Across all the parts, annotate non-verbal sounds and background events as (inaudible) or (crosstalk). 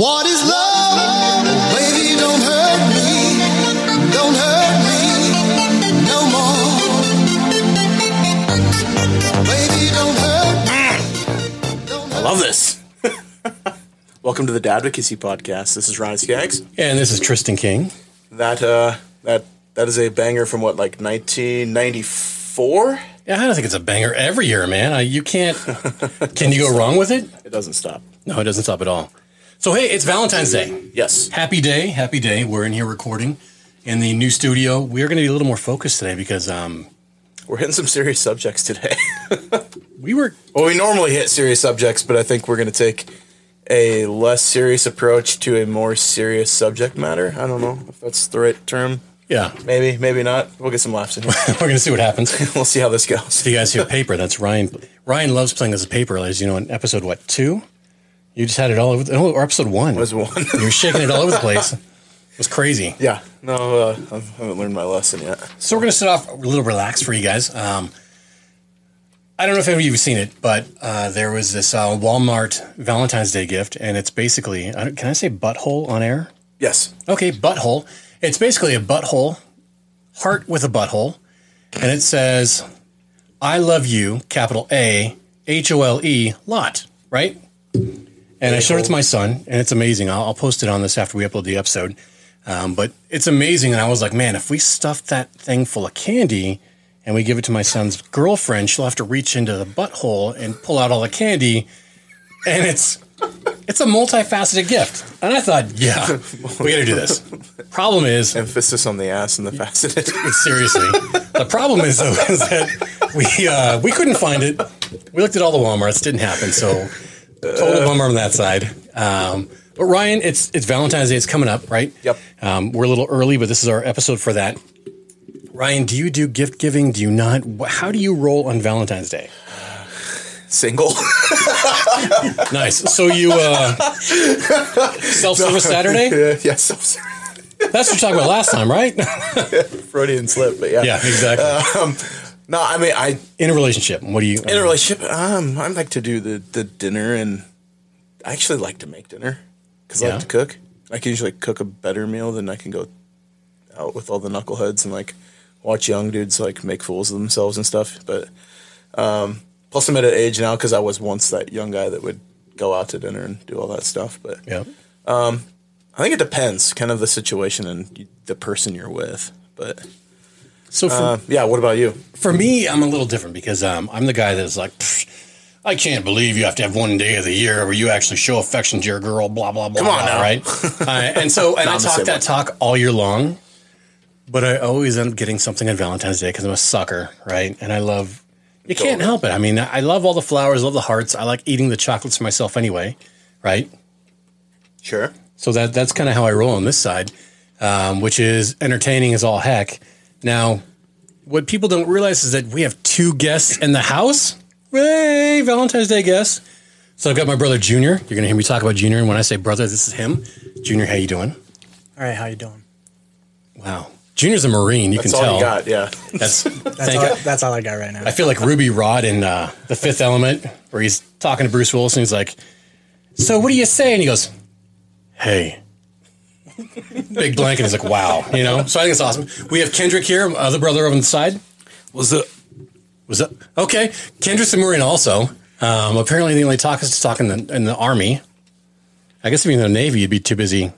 What is love? Baby, don't hurt me. Don't hurt me no more. Baby, don't hurt me. Don't I love this. (laughs) Welcome to the Dadvocacy Podcast. This is Ryan Skaggs. And this is Tristan King. That uh, that that is a banger from what, like 1994? Yeah, I don't think it's a banger every year, man. I, you can't. Can you go wrong with it? It doesn't stop. No, it doesn't stop at all. So hey, it's Valentine's Day. Yes. Happy day, happy day. We're in here recording in the new studio. We are going to be a little more focused today because um, We're hitting some serious subjects today. (laughs) we were well, we normally hit serious subjects, but I think we're going to take a less serious approach to a more serious subject matter. I don't know if that's the right term. yeah. Maybe, maybe not. We'll get some laughs in here. (laughs) We're going to see what happens. (laughs) We'll see how this goes. you guys hear paper, that's Ryan. Ryan loves playing as a paper. As you know, in episode what two? You just had it all over. The, or episode one. Was one. you were shaking it all over the place. (laughs) It was crazy. yeah. No, uh, I haven't learned my lesson yet. So we're going to start off a little relaxed for you guys. Um, I don't know if any of you have seen it, but uh, there was this uh, Walmart Valentine's Day gift, and it's basically I can I say butthole on air? Yes. Okay, butthole. It's basically a butthole, heart with a butthole, and it says, "I love you," capital A H O L E lot, right? And I showed it to my son, and it's amazing. I'll, I'll post it on this after we upload the episode. Um, but it's amazing, and I was like, man, if we stuff that thing full of candy and we give it to my son's girlfriend, she'll have to reach into the butthole and pull out all the candy, and it's it's a multifaceted gift. And I thought, yeah, (laughs) we got to do this. Problem is, Emphasis on the ass and the faceted. (laughs) seriously, the problem is though (laughs) is that we uh, we couldn't find it. We looked at all the WalMarts, didn't happen. So total bummer on that side. Um, but Ryan, it's it's Valentine's Day. It's coming up, right? Yep. Um, we're a little early, but this is our episode for that. Ryan, do you do gift giving? Do you not? How do you roll on Valentine's Day? (sighs) Single. (laughs) Nice. So you uh, (laughs) self service Saturday? (laughs) yeah, yes. I'm sorry. That's what you talked about last time, right? Freudian slip, but yeah. yeah, exactly. No, I mean, I In a relationship, what do you? in a relationship, um, I like to do the the dinner, and I actually like to make dinner because I Yeah. like to cook. I can usually cook a better meal than I can go out with all the knuckleheads and like watch young dudes like make fools of themselves and stuff. But um, plus, I'm at an age now because I was once that young guy that would go out to dinner and do all that stuff. But yeah. I think it depends, kind of the situation and y- the person you're with. But So for, uh, yeah, what about you? For me, I'm a little different because um, I'm the guy that's like, I can't believe you have to have one day of the year where you actually show affection to your girl, blah blah blah. Come on blah, now. right? (laughs) uh, and so, and I talk that talk all year long, but I always end up getting something on Valentine's Day because I'm a sucker, right? And I love. You can't help it. I mean, I love all the flowers, love the hearts. I like eating the chocolates for myself anyway, right? Sure. So that that's kind of how I roll on this side, um, which is entertaining as all heck. Now, what people don't realize is that we have two guests in the house. Hey, Valentine's Day guests. So I've got my brother Junior. You're gonna hear me talk about Junior, and when I say brother, this is him. Junior, how you doing? All right, how you doing? Wow, Junior's a Marine. You That's can all tell. you got. Yeah. That's, (laughs) That's all, God. that's all I got right now. I feel like Ruby Rhod in uh, The Fifth Element, where he's talking to Bruce Willis and he's like, So what do you say? And he goes, Hey. Big blanket. He's like, Wow. You know? So I think it's awesome. We have Kendrick here, other brother over on the side. What's up? Was that okay? Kendrick's a Marine also. Um, apparently, they only talk is to talk in the, in the Army. I guess if you're in the Navy, you'd be too busy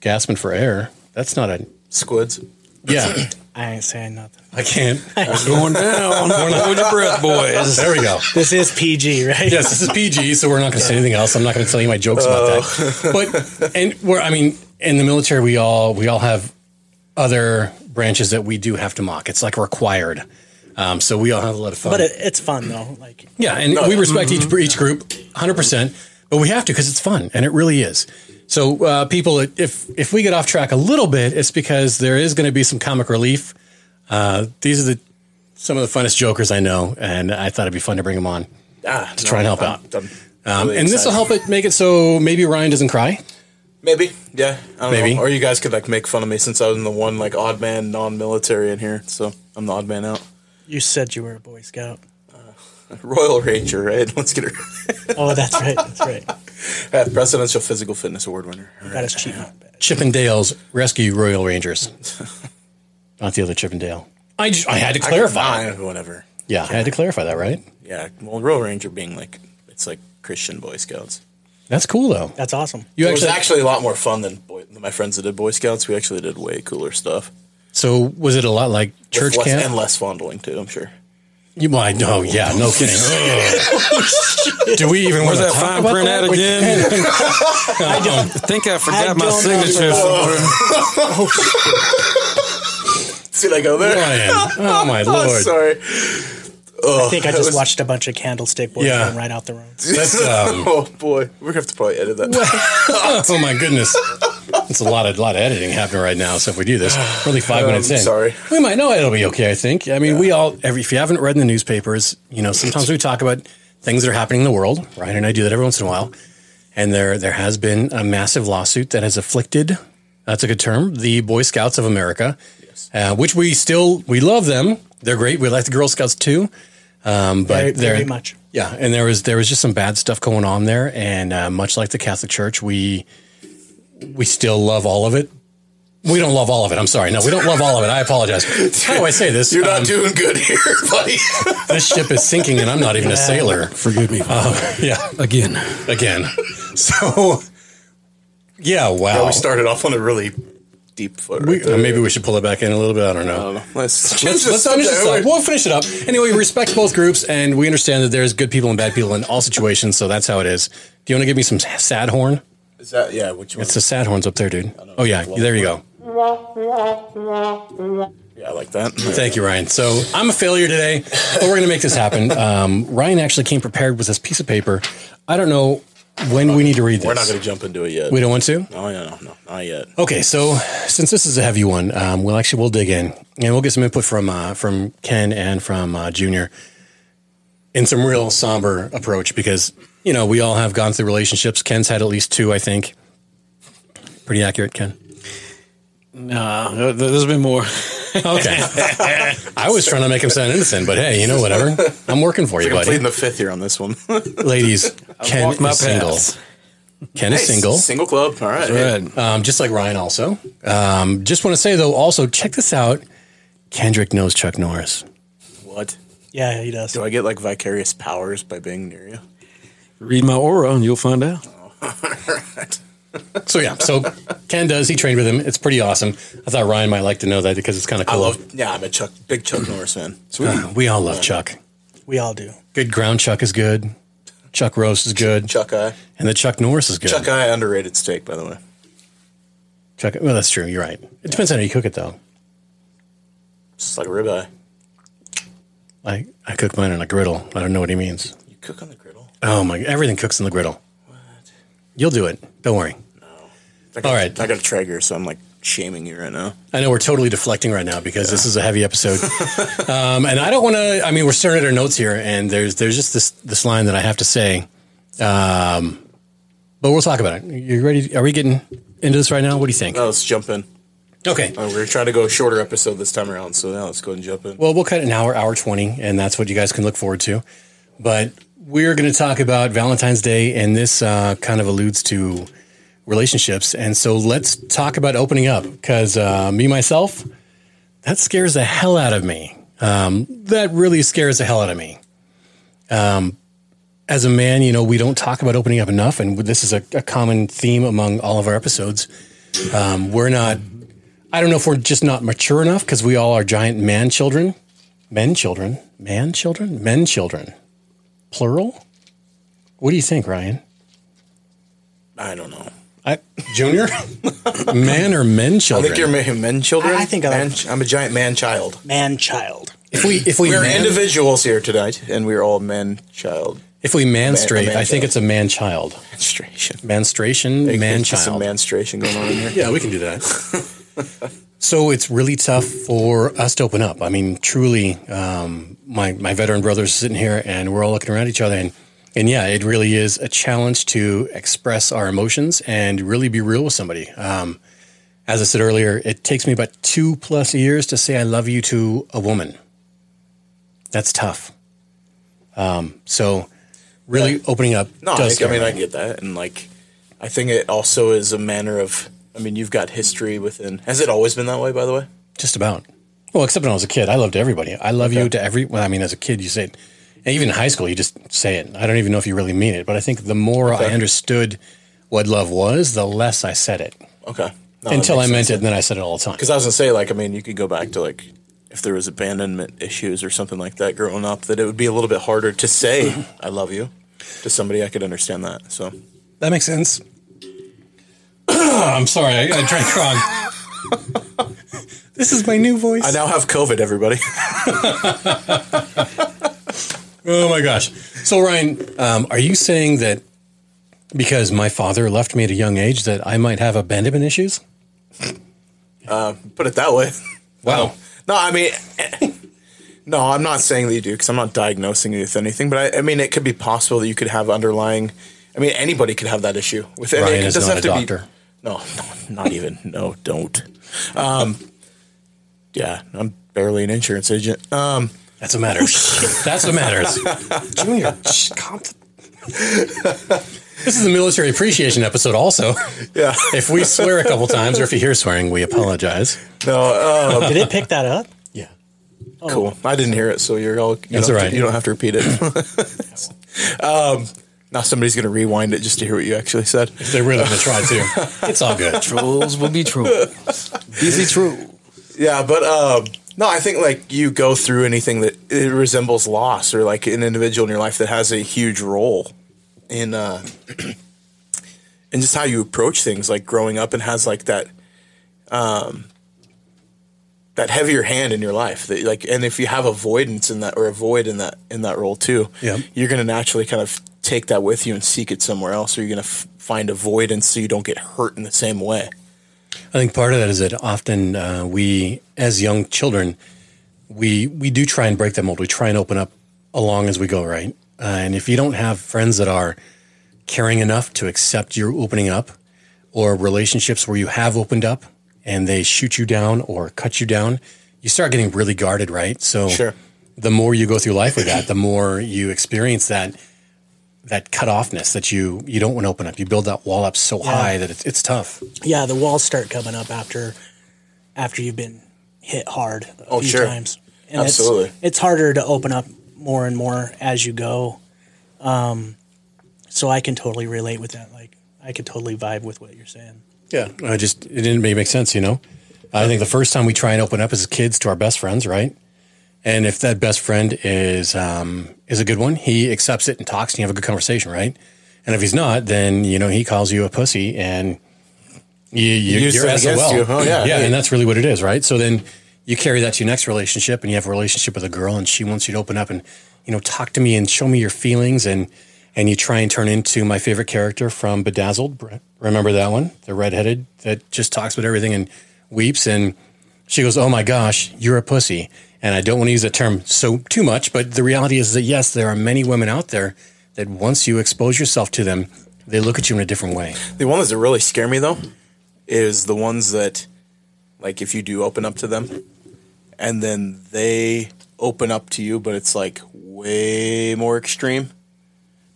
gasping for air. That's not a. Squids. Yeah, (clears throat) I ain't saying nothing. I can't. (laughs) Going down. (laughs) Hold your breath, boys. There we go. This is PG, right? yes, this is PG, so we're not going to say anything else. I'm not going to tell you my jokes about that. But and we're, I mean, in the military, we all we all have other branches that we do have to mock. It's like required. Um, so we all have a lot of fun. But it, it's fun though. Like yeah, and we respect each each group 100. percent But we have to because it's fun, and it really is. So uh, people, if if we get off track a little bit, it's because there is going to be some comic relief. Uh, these are the some of the funnest jokers I know, and I thought it'd be fun to bring them on. Ah, To try and help out. I'm Um, really and this will help it make it so maybe Ryan doesn't cry. Maybe, yeah. I don't Maybe. know. Or you guys could like make fun of me since I was the one like odd man, non-military in here. So I'm the odd man out. you said, you were a Boy Scout. (laughs) Royal Ranger, right? Let's get her. (laughs) Oh, that's right. That's right. (laughs) Uh, Presidential Physical Fitness Award winner. All Got right. his cheap. Chippendale's Rescue Royal Rangers. Not the other Chippendale. I, just, I had to clarify. Fine, whatever. yeah, I had to clarify that, right? Yeah, well, Royal Ranger being like it's like Christian Boy Scouts. That's cool though. That's awesome. You it was actually, actually a lot more fun than, boy, than my friends that did Boy Scouts. We actually did way cooler stuff. so was it a lot like With church less, camp? and less fondling too. I'm sure. You might. Oh yeah, no kidding. (laughs) Do we even Where's want that fine about print that? at again? (laughs) I don't think I forgot my don't know. signature somewhere. (laughs) Did I go there? Ryan. Oh my Oh, lord. sorry. I think I just was- watched a bunch of Candlestick Boys Yeah. run right out the room. That's, um, oh boy, we're gonna have to probably edit that. oh my goodness. (laughs) It's a lot of lot of editing happening right now. So if we do this, we're only five Um, (sighs) minutes in. sorry. we might know it'll be okay. I think. I mean, we all. Every, if you haven't read in the newspapers, you know, sometimes we talk about things that are happening in the world. Ryan and I do that every once in a while. And there there has been a massive lawsuit that has afflicted. That's a good term. The Boy Scouts of America, uh, which we still we love them. They're great. We like the Girl Scouts too. Um, but Very, very much. yeah, and there was there was just some bad stuff going on there, and uh, much like the Catholic Church, we we still love all of it. We don't love all of it. I'm sorry. No, we don't love all of it. I apologize. How do I say this? You're not Um, doing good here, (laughs) buddy. this ship is sinking, and I'm not even a sailor. Forgive me. Yeah, Again. again. (laughs) So, yeah, wow. we started off on a really deep foot. We- Right there. uh, maybe we should pull it back in a little bit. I don't know. I. Let's Let's, let's finish this up. We'll finish it up. Anyway, we respect both groups, and we understand that there's good people and bad people in all situations. So that's how it is. Do you want to give me some sad horn? Is that yeah? Which one? It's the sad horns up there, dude. Oh yeah, there you go. yeah, I like that. Thank you, Ryan. So I'm a failure today, but we're going to make this happen. (laughs) Um, Ryan actually came prepared with this piece of paper. I don't know when we need to read this. We're not going to jump into it yet. We don't want to. No, no, no, no, not yet. Okay, so since this is a heavy one, um, we'll actually we'll dig in and we'll get some input from uh, from Ken and from uh, Junior in some real somber approach because you know we all have gone through relationships. Ken's had at least two, I think. Pretty accurate, Ken. Nah, there- there's been more. Okay, (laughs) I was trying to make him sound innocent, but hey, you know whatever. I'm working for you, I'm buddy. pleading the fifth here on this one. (laughs) Ladies, Ken walked my is single. paths. Ken is single. Single club. All right. Right. Um, just like Ryan also. Um, just want to say though, also check this out. Kendrick knows Chuck Norris. What? Yeah, he does. Do I get like vicarious powers by being near you? Read my aura and you'll find out. (laughs) So yeah, so Ken does. He trained with him. It's pretty awesome. I thought Ryan might like to know that because it's kind of I cool. love. Yeah, I'm a Chuck, big Chuck Norris fan. Sweet. Uh, we all love Chuck. We all do. Good ground Chuck is good. Chuck roast is good, Chuck Eye. and the Chuck Norris is good. Chuck Eye underrated steak, by the way. Chuck. Well, that's true. You're right. It depends on how you cook it, though. Just like a ribeye. I I cook mine on a griddle. I don't know what he means. You cook on the griddle. Oh my! Everything cooks in the griddle. What? You'll do it. Don't worry. I got, All right. I got a Traeger, so I'm like shaming you right now. I know we're totally deflecting right now because this is a heavy episode, (laughs) um, and I don't want to. I mean, we're staring at our notes here, and there's there's just this this line that I have to say, um, but we'll talk about it. You ready? Are we getting into this right now? What do you think? Now let's jump in. Okay. Uh, we're trying to go a shorter episode this time around, so now let's go and jump in. Well, we'll cut an hour, hour twenty, and that's what you guys can look forward to. But we're going to talk about Valentine's Day, and this uh, kind of alludes to relationships. And so let's talk about opening up because uh, me myself, that scares the hell out of me. Um, that really scares the hell out of me. Um, as a man, you know, we don't talk about opening up enough, and this is a, a common theme among all of our episodes. Um, we're not. I don't know if we're just not mature enough because we all are giant man children, men children, man children, men children, plural. What do you think, Ryan? I don't know. I, (laughs) junior, man or men children? I think you're men, men children. I- I think I man, like- I'm a giant man child. Man child. if we if we We're man, individuals here tonight, and we're all men child. if we manstrate, man I think it's a man child. Menstruation. Menstruation, Hey, man get Some child. menstruation going on in here. Yeah, we can do that. (laughs) so it's really tough for us to open up. I mean, truly, um, my my veteran brothers sitting here, and we're all looking around each other, and and yeah, it really is a challenge to express our emotions and really be real with somebody. Um, as I said earlier, it takes me about two plus years to say I love you to a woman. That's tough. Um, so really opening up. No, I, does I mean I get that, and like I think it also is a manner of. I mean, you've got history within. Has it always been that way? By the way, Just about. Well, except when I was a kid, I loved everybody. I love you to every. Well, I mean, as a kid, you say it. And even in high school, you just say it. I don't even know if you really mean it, but I think the more I understood what love was, the less I said it. okay. No, Until I meant it, and then I said it all the time. Because I was gonna say, like, I mean, you could go back to like if there was abandonment issues or something like that growing up, that it would be a little bit harder to say (clears throat) "I love you" to somebody. I could understand that. So That makes sense. (clears throat) I'm sorry, I, I drank wrong. this is my new voice. I now have COVID. Everybody. (laughs) Oh my gosh. So Ryan, um, are you saying that because my father left me at a young age that I might have abandonment issues? Put it that way. Wow. No, I mean, (laughs) no, I'm not saying that you do because I'm not diagnosing you with anything. But I, I mean, it could be possible that you could have underlying. I mean, anybody could have that issue with and Ryan it is doesn't not have a to doctor. Be, no, no, (laughs) not even. No, don't. Um, yeah, I'm barely an insurance agent. Um, That's what matters. That's what matters. (laughs) Junior, shh, calm t- this is a military appreciation episode also. yeah, (laughs) If we swear a couple times or if you hear swearing, we apologize. no, um, Did it pick that up? Yeah. cool. I didn't hear it, so you're all. You That's don't all have to- you don't have to repeat it. um, now somebody's going to rewind it just to hear what you actually said. They're really going to try to. (laughs) It's all good. Trolls will be trolls. Busy troll. Yeah, but um, no, I think like you go through anything that it resembles loss or like an individual in your life that has a huge role in uh, (clears throat) in just how you approach things, like growing up and has like that um, that heavier hand in your life. That like, and if you have avoidance in that or avoid in that in that role too, Yeah. you're going to naturally kind of take that with you and seek it somewhere else, or you're going to f- find avoidance so you don't get hurt in the same way. I think part of that is that often uh, we, as young children, we we do try and break that mold. We try and open up along as we go, right? Uh, and if you don't have friends that are caring enough to accept your opening up, or relationships where you have opened up and they shoot you down or cut you down, you start getting really guarded, right? So Sure. the more you go through life with that, the more you experience that that cut offness that you you don't want to open up. You build that wall up so high that it's, it's tough. Yeah, the walls start coming up after after you've been hit hard a Oh, few sure. times. And Absolutely. It's, it's harder to open up more and more as you go. Um, so I can totally relate with that. Like I could totally vibe with what you're saying. Yeah, I just it didn't make sense, you know. I think the first time we try and open up as kids to our best friends, right? And if that best friend is um, is a good one, he accepts it and talks, and you have a good conversation, right? And if he's not, then you know he calls you a pussy, and you, you, Use you're it against SOL. you. Oh, yeah. yeah, Hey. and that's really what it is, right? So then you carry that to your next relationship, and you have a relationship with a girl, and she wants you to open up and you know talk to me and show me your feelings, and and you try and turn into my favorite character from Bedazzled. Remember that one, the redheaded that just talks about everything and weeps, and she goes, "Oh my gosh, you're a pussy." And I don't want to use that term so too much, but the reality is that yes, there are many women out there that once you expose yourself to them, they look at you in a different way. The ones that really scare me though is the ones that like if you do open up to them and then they open up to you but it's like way more extreme.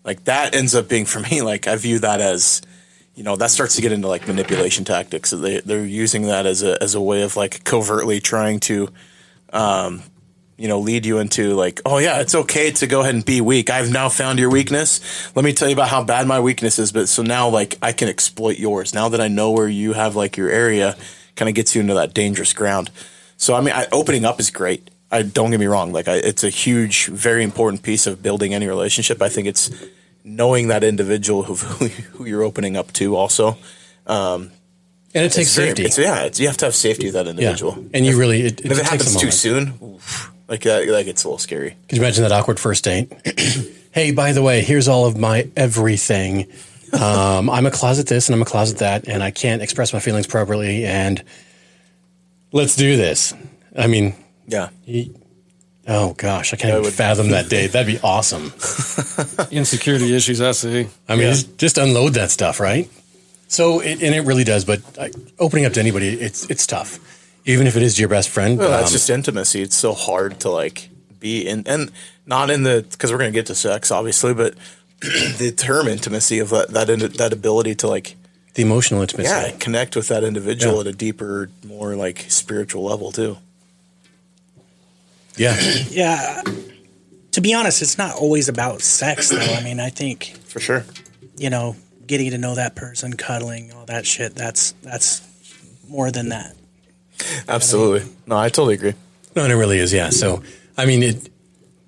Like that ends up being (laughs) for me like I view that as you know that starts to get into like manipulation tactics. They they're using that as a as a way of like covertly trying to um you know lead you into like oh yeah it's okay to go ahead and be weak. I've now found your weakness. Let me tell you about how bad my weakness is but so now like i can exploit yours. Now that i know where you have like your area kind of gets you into that dangerous ground. So i mean I, opening up is great. I don't get me wrong. Like I, it's a huge very important piece of building any relationship. I think it's knowing that individual who, (laughs) who you're opening up to also And it takes It's very- safety. it's, yeah it's, you have to have safety with that yeah. individual And you really, it, it, if it takes a happens too soon oof, like that, that gets a little scary Could you imagine that awkward first date? (clears throat) hey, by the way, here's all of my everything. Um, I'm a closet this and I'm a closet that, and I can't express my feelings properly. And let's do this. I mean, yeah oh gosh, I can't even would- fathom that (laughs) date. That'd be awesome. (laughs) Insecurity issues, I see. I mean, Yeah. just, just unload that stuff, right? So, it, and it really does. But opening up to anybody, it's it's tough, even if it is your best friend. Well, that's um, just intimacy. It's so hard to like be in, and not in the because we're gonna get to sex, obviously, but (clears throat) the term intimacy of that that that ability to like The emotional intimacy. yeah connect with that individual Yeah. at a deeper, more like spiritual level too. Yeah. (clears throat) Yeah. To be honest, it's not always about sex, though. I mean, I think For sure. you know, getting to know that person, cuddling, all that shit. That's that's more than that. Absolutely. No, I totally agree. No, and it really is. Yeah. So, I mean, it,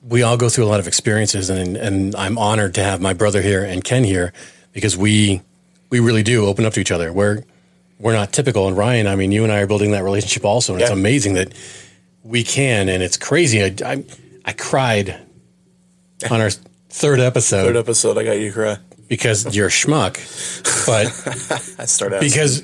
we all go through a lot of experiences, and and I'm honored to have my brother here and Ken here because we we really do open up to each other. We're we're not typical. And Ryan, I mean, you and I are building that relationship also, and it's amazing that we can. And it's crazy. I I, I cried on our third episode Third episode, I got you to cry. Because you're a schmuck, but (laughs) I started because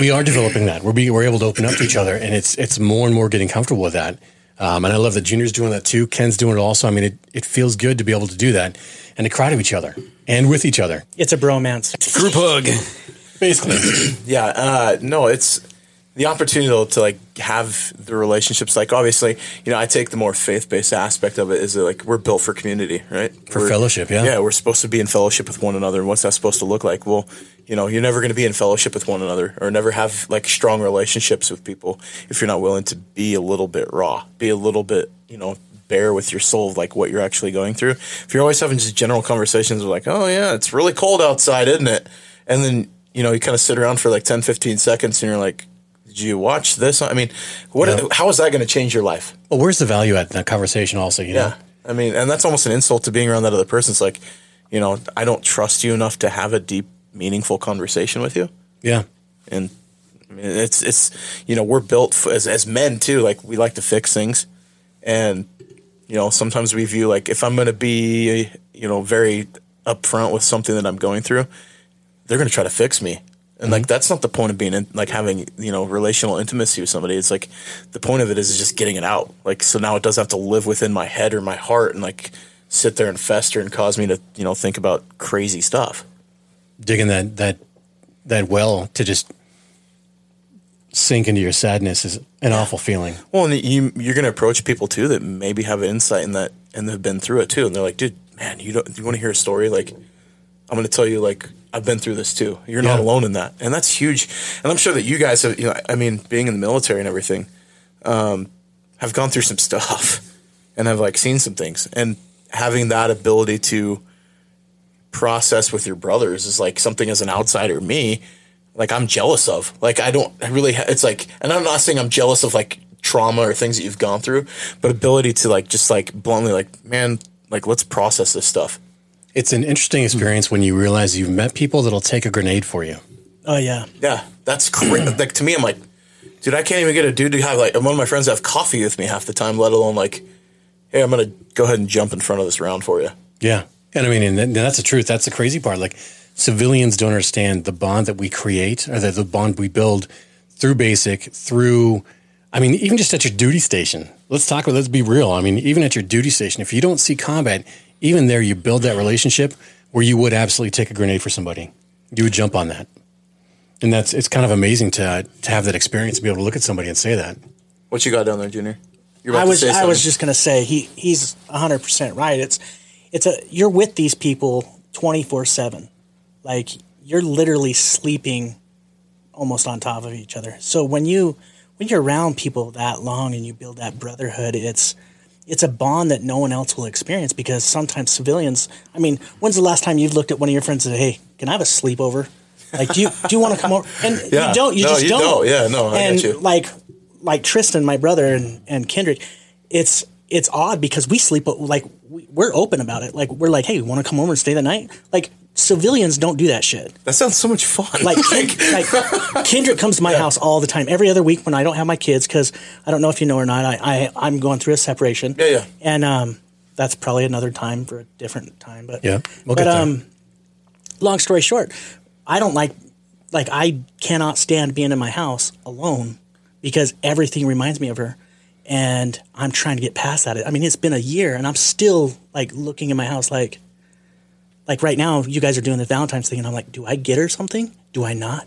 we are developing that. We're being, we're able to open up to each other, and it's it's more and more getting comfortable with that. Um, and I love that Junior's doing that too. Ken's doing it also. I mean, it, it feels good to be able to do that and to cry to each other and with each other. It's a bromance. Group hug. Basically, (coughs) Yeah, uh, no, it's the opportunity though, to like have the relationships. Like obviously, you know, I take the more faith based aspect of it. Is that like we're built for community, right? For We're- fellowship, yeah. Yeah, we're supposed to be in fellowship with one another. And what's that supposed to look like? Well, you know, you're never going to be in fellowship with one another, or never have like strong relationships with people if you're not willing to be a little bit raw, be a little bit, you know. Bare with your soul, like what you're actually going through. If you're always having just general conversations of like, oh, yeah, it's really cold outside, isn't it? And then you know, you kind of sit around for like 10, 15 seconds and you're like, did you watch this? I mean, what? Yeah. how is that going to change your life? well, where's the value at in that conversation? Also, you know, Yeah. I mean, and that's almost an insult to being around that other person. It's like, you know, I don't trust you enough to have a deep, meaningful conversation with you. yeah, And I mean, it's, it's, you know, we're built f as, as men too. Like we like to fix things. And, you know, sometimes we view like if I'm going to be, you know, very upfront with something that I'm going through, they're going to try to fix me. And like mm-hmm. that's not the point of being in, like having you know relational intimacy with somebody. It's like the point of it is just getting it out. Like so now it doesn't have to live within my head or my heart and like sit there and fester and cause me to you know think about crazy stuff. digging that that that well to just sink into your sadness is an awful feeling. Well, and you you're going to approach people too that maybe have an insight in that and have been through it too, and they're like, dude, man, you don't you want to hear a story? Like, I'm going to tell you like I've been through this too. You're not alone in that, and that's huge. And I'm sure that you guys have, you know, I mean, being in the military and everything, um, have gone through some (laughs) stuff and have like seen some things, and having that ability to process with your brothers is like something as an outsider me like I'm jealous of. Like I don't I really. Ha- it's like, and I'm not saying I'm jealous of like trauma or things that you've gone through, but ability to like just like bluntly like, man, like let's process this stuff. It's an interesting hmm. experience when you realize you've met people that'll take a grenade for you. Oh yeah. Yeah, that's crazy. Hmm. like to me, I'm like, dude, I can't even get a dude to have like one of my friends have coffee with me half the time, let alone like, hey, I'm gonna go ahead and jump in front of this round for you. Yeah. And I mean, and, th- that's the truth. That's the crazy part. Like civilians don't understand the bond that we create or the, the bond we build through basic, through, I mean, even just at your duty station. Let's talk about, let's be real. I mean, even at your duty station, if you don't see combat, even there, you build that relationship where you would absolutely take a grenade for somebody. You would jump on that. And that's, it's kind of amazing to, to have that experience, to be able to look at somebody and say that. What you got down there, Junior? You're about I to was say I was just gonna say he he's hundred percent right. It's it's a you're with these people twenty four seven, like you're literally sleeping almost on top of each other. So when you when you're around people that long and you build that brotherhood, it's it's a bond that no one else will experience because sometimes civilians. I mean, when's the last time you've looked at one of your friends and said, "Hey, can I have a sleepover?" Like, do you do you want to come over? And Yeah. you don't. You No, just you don't. don't. Yeah, no, I and get you. like like Tristan, my brother, and and Kendrick, it's it's odd because we sleep like we, we're open about it. Like we're like, hey, we want to come over and stay the night? Like civilians don't do that shit. that sounds so much fun. Like, (laughs) Ken, like Kendrick comes to my (laughs) house all the time, every other week when I don't have my kids because I don't know if you know or not. I, I I'm going through a separation. Yeah, yeah. And um, that's probably another time for a different time. But Yeah, we'll but get there. um, long story short, I don't like like I cannot stand being in my house alone because everything reminds me of her. And I'm trying to get past that. I mean, it's been a year and I'm still like looking in my house like like right now you guys are doing the Valentine's thing and I'm like, do I get her something? Do I not?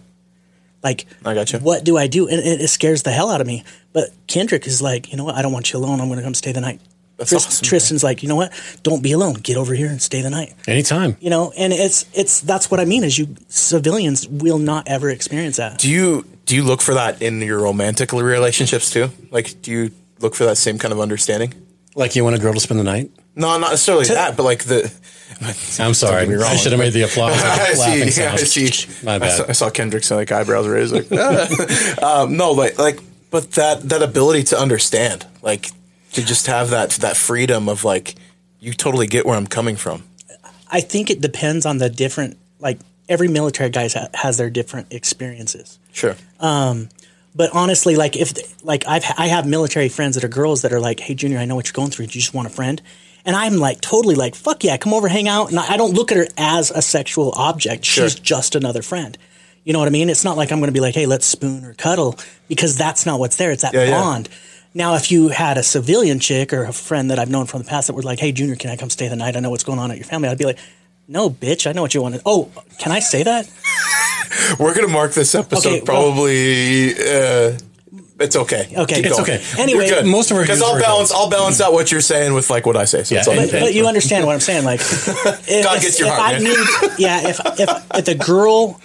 Like I got you. What do I do? And it, it scares the hell out of me. But Kendrick is like, you know what? I don't want you alone. I'm going to come stay the night. That's Tris- awesome. Tristan's like, you know what? Don't be alone. Get over here and stay the night. Anytime. You know, and it's it's that's what I mean is you civilians will not ever experience that. Do you do you look for that in your romantic relationships too? Like, do you look for that same kind of understanding? Like you want a girl to spend the night? No, not necessarily to, that, but like the. I'm sorry. wrong, I should have made the applause. (laughs) I laughing see. I see. My I bad. saw, I saw Kendrick's like eyebrows raised. Like, ah. (laughs) um, no, like like, but that that ability to understand, like, to just have that that freedom of like, you totally get where I'm coming from. I think it depends on the different like every military guy ha- has their different experiences. Sure. Um, But honestly, like if like I've I have military friends that are girls that are like, "Hey, Junior, I know what you're going through. Do you just want a friend?" And I'm like totally like, "Fuck yeah, come over, hang out." And I don't look at her as a sexual object. She's just another friend. You know what I mean? It's not like I'm going to be like, "Hey, let's spoon or cuddle," because that's not what's there. It's that Yeah, yeah. bond. Now, if you had a civilian chick or a friend that I've known from the past that were like, "Hey, Junior, can I come stay the night? I know what's going on at your family," I'd be like. No, bitch. I know what you want. Oh, can I say that? (laughs) We're gonna mark this episode Okay, well- probably. uh, it's okay. Okay. Keep It's going. okay. Anyway, You're good. most of our because I'll are balance. good. I'll balance out what you're saying with like what I say. So Yeah, it's all but, but you understand what I'm saying. Like, (laughs) if, God if- gets your if heart, I man. knew, yeah, if if if the girl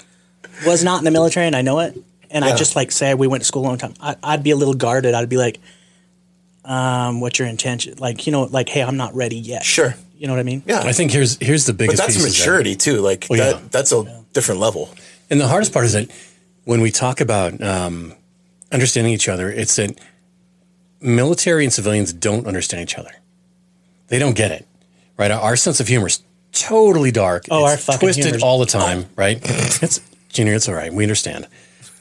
was not in the military and I know it, and Yeah. I just like say we went to school a long time, I, I'd be a little guarded. I'd be like, um, what's your intention? Like, you know, like, hey, I'm not ready yet. Sure. You know what I mean? Yeah. I think here's here's the but biggest. that's piece is that- maturity too. Like Well, that. yeah. That's a different level. And the hardest part is that when we talk about um, understanding each other, it's that military and civilians don't understand each other. They don't get it, right? Our sense of humor is totally dark. Oh, our fucking twisted humor's- all the time, right? It's Junior. It's all right. We understand.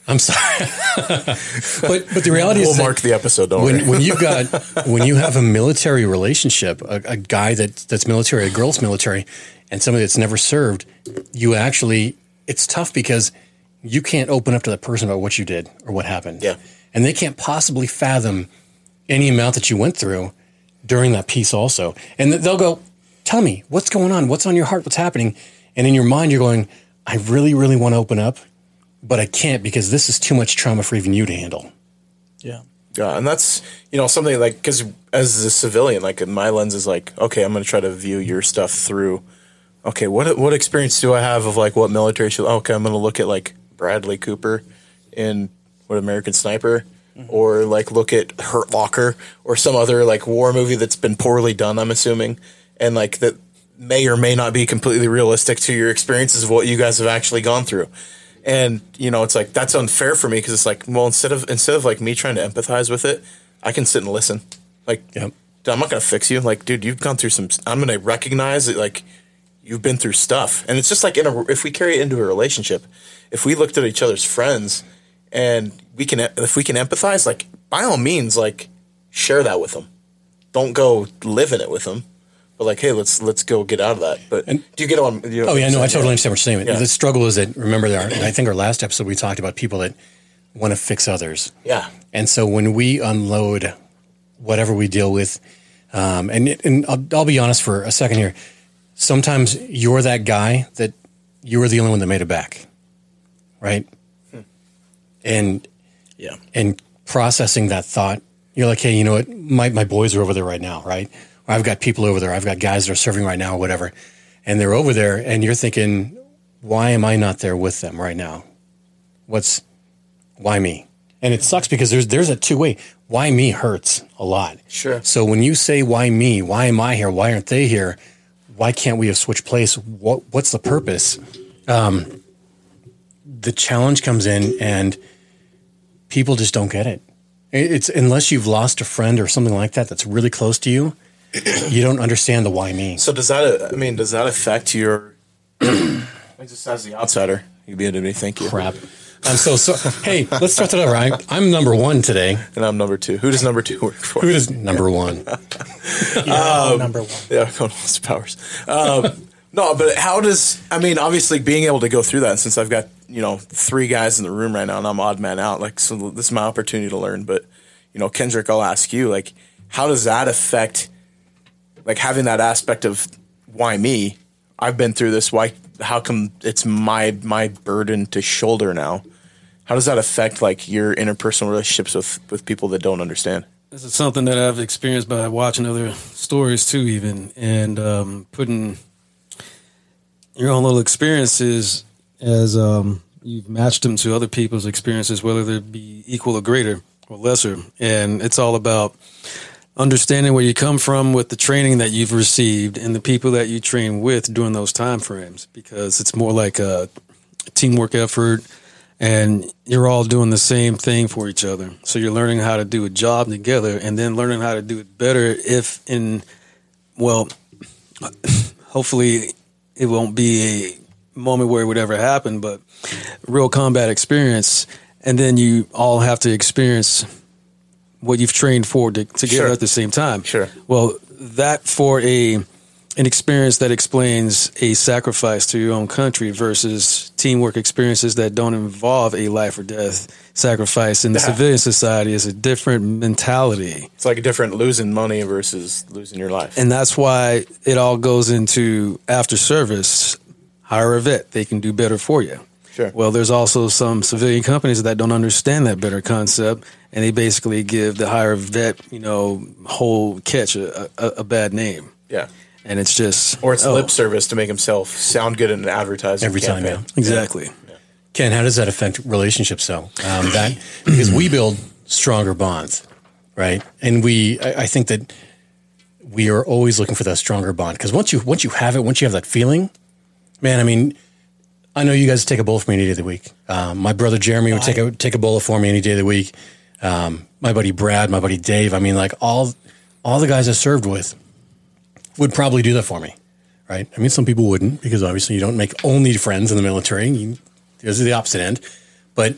I'm sorry, (laughs) but but the reality We'll is that mark the episode. Don't when worry. when you've got (laughs) when you have a military relationship, a, a guy that that's military, a girl's military, and somebody that's never served, you actually it's tough because you can't open up to that person about what you did or what happened. Yeah. and they can't possibly fathom any amount that you went through during that piece also, and they'll go, "Tell me what's going on, what's on your heart, what's happening," and in your mind you're going, "I really, really want to open up." But I can't because this is too much trauma for even you to handle. Yeah. Yeah, and that's you know something like because as a civilian, like my lens is like, okay, I'm going to try to view your stuff through. Okay, what what experience do I have of like what military should? Okay, I'm going to look at like Bradley Cooper in what American Sniper, or like look at Hurt Locker or some other like war movie that's been poorly done. I'm assuming, and like that may or may not be completely realistic to your experiences of what you guys have actually gone through and you know it's like that's unfair for me because it's like well instead of instead of like me trying to empathize with it i can sit and listen like Yep. dude, i'm not gonna fix you like dude you've gone through some i'm gonna recognize that like you've been through stuff and it's just like in a if we carry it into a relationship if we looked at each other's friends and we can if we can empathize like by all means like share that with them don't go live in it with them but like hey let's let's go get out of that but do you get on you know Oh yeah, no, I totally understand what you're saying. Yeah. The struggle is that remember there. I think our last episode we talked about people that want to fix others, yeah and so when we unload whatever we deal with, um, and and I'll, I'll be honest for a second here. Sometimes you're that guy that you were the only one that made it back, right? And Yeah. and processing that thought, you're like, hey, you know what? My, my boys are over there right now, right? Or I've got people over there. I've got guys that are serving right now, or whatever. And they're over there, and you're thinking, why am I not there with them right now? What's, why me? And it sucks because there's, there's a two way. Why me hurts a lot. Sure. So when you say, why me? Why am I here? Why aren't they here? Why can't we have switched place? What, what's the purpose? Um, the challenge comes in, and people just don't get it. It's unless you've lost a friend or something like that that's really close to you, (clears throat) you don't understand the why me. So does that? I mean, does that affect your? (clears throat) like just as the outsider, you'd be able to thank you. Crap. I'm so so. Hey, let's start that over. I'm, I'm number one today. And I'm number two. Who does number two work for? Who does number one? (laughs) You're number one. Yeah, going with powers. Um, no, but how does? I mean, obviously, being able to go through that. Since I've got you know three guys in the room right now, and I'm odd man out. Like, so this is my opportunity to learn. But you know, Kendrick, I'll ask you. Like, how does that affect? Like having that aspect of why me? I've been through this. Why? How come it's my my burden to shoulder now? How does that affect like your interpersonal relationships with with people that don't understand? this is something that I've experienced by watching other stories too, even and um, putting your own little experiences as um, you've matched them to other people's experiences, whether they be equal or greater or lesser. And it's all about understanding where you come from with the training that you've received and the people that you train with during those time frames, because it's more like a teamwork effort and you're all doing the same thing for each other. So you're learning how to do a job together and then learning how to do it better if in well (laughs) hopefully it won't be a moment where it would ever happen, but real combat experience and then you all have to experience what you've trained for to, together Sure. at the same time. Sure. Well, that for a an experience that explains a sacrifice to your own country versus teamwork experiences that don't involve a life or death sacrifice in the Yeah. (laughs) civilian society is a different mentality. It's like a different losing money versus losing your life. And that's why it all goes into after service, hire a vet, they can do better for you. Sure. Well, there's also some civilian companies that don't understand that better concept, and they basically give the hire vet, you know, whole catch a, a, a bad name. yeah. And it's just Or it's oh, lip service to make himself sound good in an advertising Every time, campaign. yeah. Exactly. Ken, how does that affect relationships though? Um, that (clears throat) because we build stronger bonds, right? And we, I, I think that we are always looking for that stronger bond because once you once you have it, once you have that feeling, man. I mean, I know you guys take a bowl for me any day of the week. Um, my brother Jeremy would take a take a bowl for me any day of the week. Um, my buddy Brad, my buddy Dave. I mean, like all all the guys I served with would probably do that for me, right? I mean, some people wouldn't because obviously you don't make only friends in the military. You, there's the opposite end, but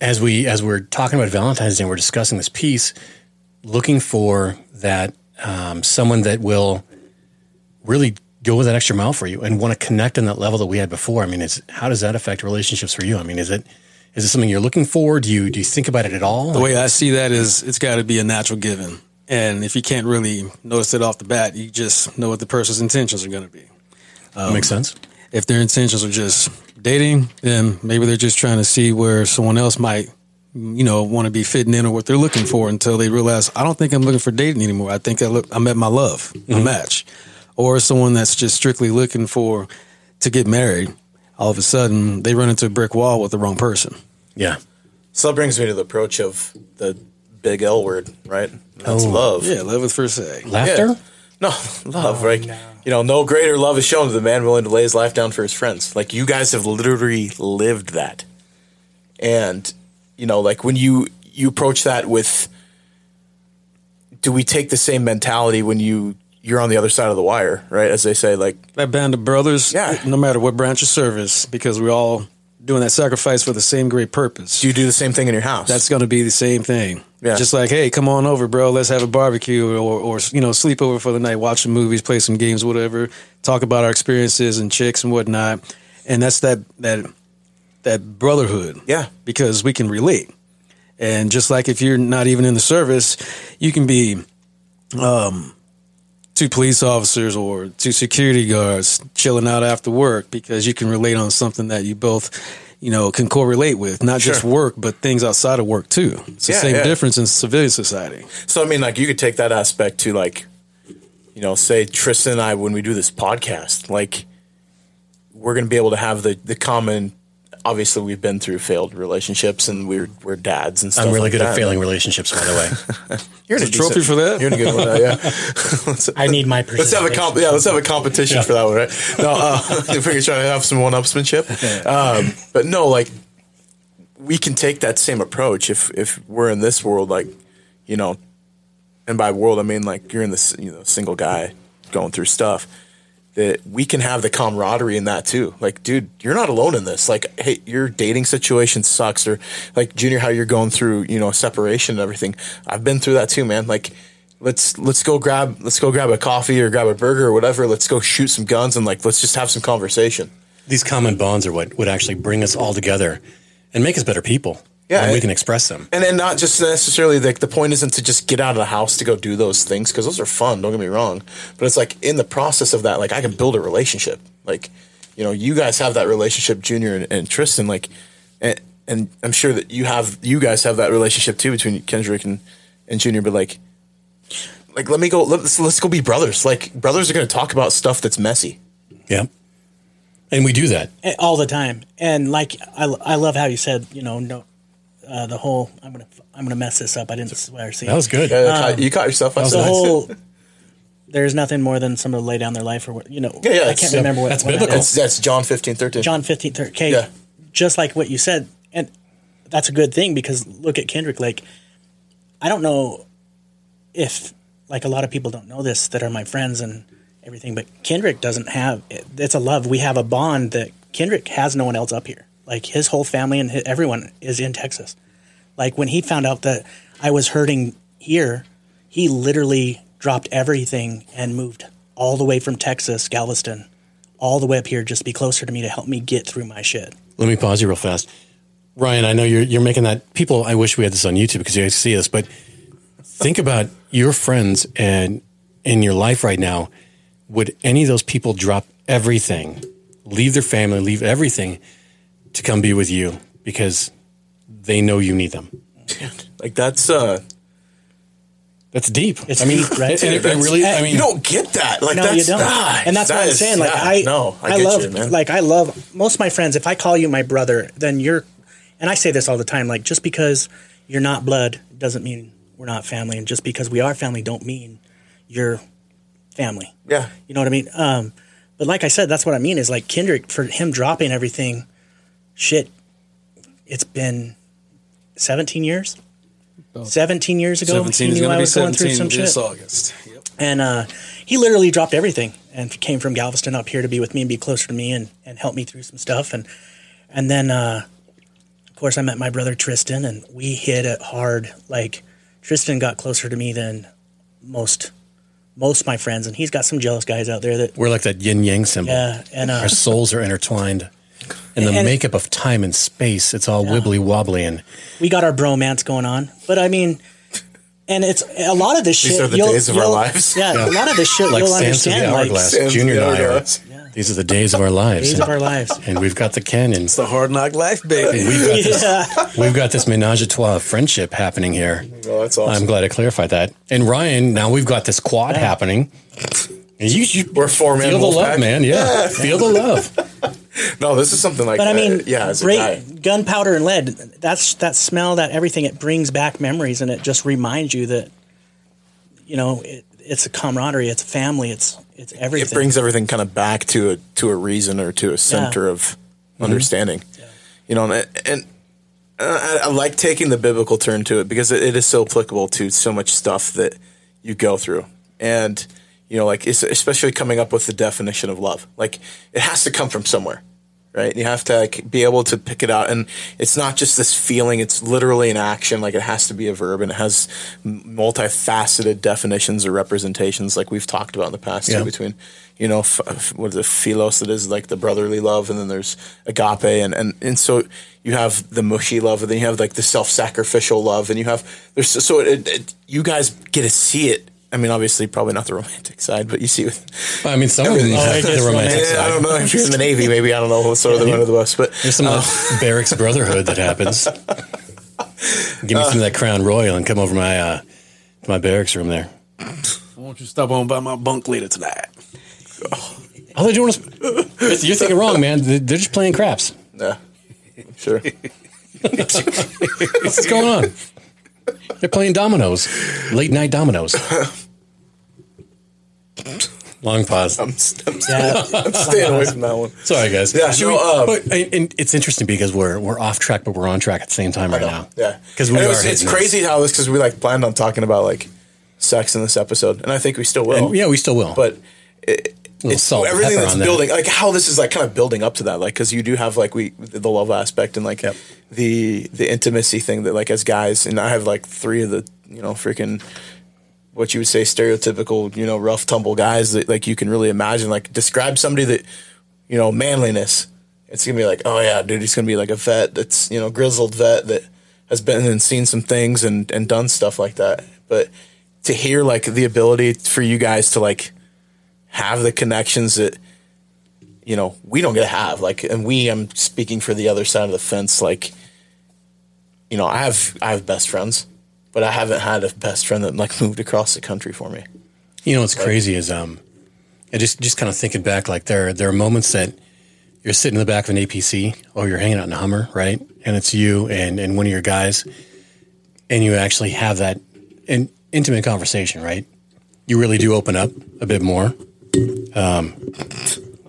as we as we're talking about Valentine's Day, we're discussing this piece, looking for that um, someone that will really go with that extra mile for you and want to connect on that level that we had before. I mean, it's how does that affect relationships for you? I mean, is it is it something you're looking for? Do you do you think about it at all? The way I see that is it's got to be a natural given. And if you can't really notice it off the bat, you just know what the person's intentions are going to be. That makes sense. Um, if their intentions are just dating, then maybe they're just trying to see where someone else might, you know, want to be fitting in or what they're looking for until they realize, I don't think I'm looking for dating anymore. I think I, look, I met my love, my mm-hmm. match. Or someone that's just strictly looking for to get married. All of a sudden, they run into a brick wall with the wrong person. Yeah. So that brings me to the approach of the big L word, right? That's oh. love. Yeah, love at first sight. Laughter. Yeah. No, (laughs) love, oh, right? You know, no greater love is shown to the man willing to lay his life down for his friends. Like you guys have literally lived that. And, you know, like when you you approach that with do we take the same mentality when you you're on the other side of the wire, right? As they say, like that band of brothers, Yeah. no matter what branch of service, because we're all doing that sacrifice for the same great purpose. do you do the same thing in your house? That's going to be the same thing. Yeah. Just like, hey, come on over, bro. Let's have a barbecue or, or you know, sleep over for the night, watch some movies, play some games, whatever. Talk about our experiences and chicks and whatnot. And that's that that that brotherhood. Yeah. because we can relate. And just like if you're not even in the service, you can be um, two police officers or two security guards chilling out after work because you can relate on something that you both, you know, can correlate with, not just work, but things outside of work too. It's the Yeah, same yeah. difference in civilian society. So I mean, like you could take that aspect to like, you know, say Tristan and I when we do this podcast, like we're going to be able to have the the common. Obviously, we've been through failed relationships and we're we're dads and stuff. I'm really like good at that. failing relationships, by the way. (laughs) You're in a trophy for that? You're in a good one. uh, yeah. (laughs) I need my let's have a comp. Yeah, let's have a competition for that one, right? No, uh, (laughs) if we're trying to have some one-upsmanship. Um, but no, like we can take that same approach if if we're in this world, like you know, and by world I mean like you're in this you know single guy going through stuff. That we can have the camaraderie in that too. Like, dude, you're not alone in this. Like, hey, your dating situation sucks, or like Junior, how you're going through, you know, separation and everything. I've been through that too, man. Like, let's let's go grab let's go grab a coffee or grab a burger or whatever. Let's go shoot some guns and like let's just have some conversation. These common bonds are what would actually bring us all together and make us better people. Yeah, and we can express them. And then not just necessarily like the point isn't to just get out of the house to go do those things because those are fun. Don't get me wrong, but it's like in the process of that, like I can build a relationship. Like, you know, you guys have that relationship, Junior and, and Tristan. Like, and, and I'm sure that you have you guys have that relationship too between Kendrick and and Junior But like, like let me go. Let's let's go be brothers. Like brothers are going to talk about stuff that's messy. Yeah. And we do that. All the time. And like I, I love how you said, you know, no, uh, the whole I'm gonna I'm gonna mess this up. I didn't swear. See, That was good. Yeah, caught- you caught yourself. was outside. the whole. (laughs) There's nothing more than someone to lay down their life or what you know. Yeah, yeah, I can't remember what that's what biblical. is. That's, that's John 15, 13. John 15, 13. Okay, Yeah. just like what you said, and that's a good thing because look at Kendrick. Like, I don't know if like a lot of people don't know this that are my friends and everything, but Kendrick doesn't have. It, it's a love. We have a bond that Kendrick has no one else up here. Like his whole family and hi everyone is in Texas. Like when he found out that I was hurting here, he literally dropped everything and moved all the way from Texas, Galveston, all the way up here just to be closer to me to help me get through my shit. Let me pause you real fast. Ryan, I know you're you're making that people I wish we had this on YouTube because you guys see this, but think about your friends and in your life right now. Would any of those people drop everything, leave their family, leave everything to come be with you because they know you need them? (laughs) Like that's uh That's deep. It's I mean, deep, right? and it- it really. I mean, you don't get that. Like No, that's you don't. ah, and that's that what I'm is- saying. Like yeah, I, no, I, I, get love, you, man. like I love most of my friends. If I call you my brother, then you're, and I say this all the time. Like just because you're not blood doesn't mean we're not family, and just because we are family don't mean you're family. yeah, You know what I mean? Um, but like I said, that's what I mean is like Kendrick for him dropping everything. Shit, it's been 17 years. 17 years ago, Seventeen he is knew I was going through some this shit August. Yep. and uh, he literally dropped everything and came from Galveston up here to be with me and be closer to me and, and help me through some stuff and and then uh, of course I met my brother Tristan and we hit it hard like Tristan got closer to me than most most my friends and he's got some jealous guys out there that we're like that yin yang symbol. yeah and uh, Our souls are intertwined. And the And- makeup of time and space, it's all wibbly wobbly and we got our bromance going on but I mean and it's a lot of this shit. These are the you'll- days of our lives. yeah, a lot of this shit like you'll sands through the understand like hourglass. Sands Junior through and I are, hourglass. these are the days of our lives. days of our lives and we've got the canyons. The hard knock life, baby. We've got this, we've got this menage a trois of friendship happening here. well, that's awesome. I'm glad I clarified that. And Ryan, now we've got this quad happening. And you, you We're four man feel the love, pack. man. Yeah, feel the love. No, this is something like. But I uh, mean, yeah, as great gunpowder and lead. That's that smell, that everything. It brings back memories, and it just reminds you that, you know, it, it's a camaraderie, it's a family, it's it's everything. it brings everything kind of back to a to a reason or to a center of understanding. Yeah. You know, and, and I, I like taking the biblical turn to it because it, it is so applicable to so much stuff that you go through, and you know, like especially coming up with the definition of love. Like it has to come from somewhere, right? You have to like, be able to pick it out, and it's not just this feeling; it's literally an action. Like it has to be a verb, and it has multifaceted definitions or representations, like we've talked about in the past Yeah. too. Between, you know, f- what is it, philos? That is like the brotherly love, and then there's agape, and and and so you have the mushy love, and then you have like the self-sacrificial love, and you have there's so it, it, you guys get to see it. I mean, obviously, probably not the romantic side, but you see with I mean, some of them Everything. have Oh, the romantic yeah, I don't know if you're in the Navy, maybe I don't know. We'll the them of the bus, but There's some of that barracks brotherhood that happens. (laughs) Give me some of that Crown Royal and come over my uh, to my barracks room there. Won't you stop on by my bunk later tonight? All they're doing is you're thinking (laughs) wrong, man. They're they're just playing craps. yeah, sure. (laughs) What's going on? They're playing dominoes, late night dominoes. Long pause. I'm, I'm, Yeah. I'm staying away from that one. Sorry, guys. Yeah, Should no, we- um, but, and it's interesting because we're we're off track, but we're on track at the same time right now. Yeah, because we And it are. was- it's hitting crazy how this because we like planned on talking about like sex in this episode, and I think we still will. And yeah, we still will. but it, Little it's everything that's that. building, like how this is like kind of building up to that, like because you do have like we the love aspect and like Yep. the the intimacy thing that like as guys, and I have like three of the you know freaking what you would say stereotypical you know rough tumble guys that like you can really imagine like describe somebody that you know manliness. It's gonna be like oh yeah, dude, he's gonna be like a vet that's you know grizzled vet that has been and seen some things and and done stuff like that, but to hear like the ability for you guys to like have the connections that you know we don't get to have like and we i'm speaking for the other side of the fence like you know i have i have best friends but I haven't had a best friend that like (laughs) moved across the country for me. You know what's crazy is um, I just just kind of thinking back, like there there are moments that you're sitting in the back of an APC or you're hanging out in a Hummer, right? And it's you and and one of your guys, and you actually have that an intimate conversation, right? You really do open up a bit more. I'm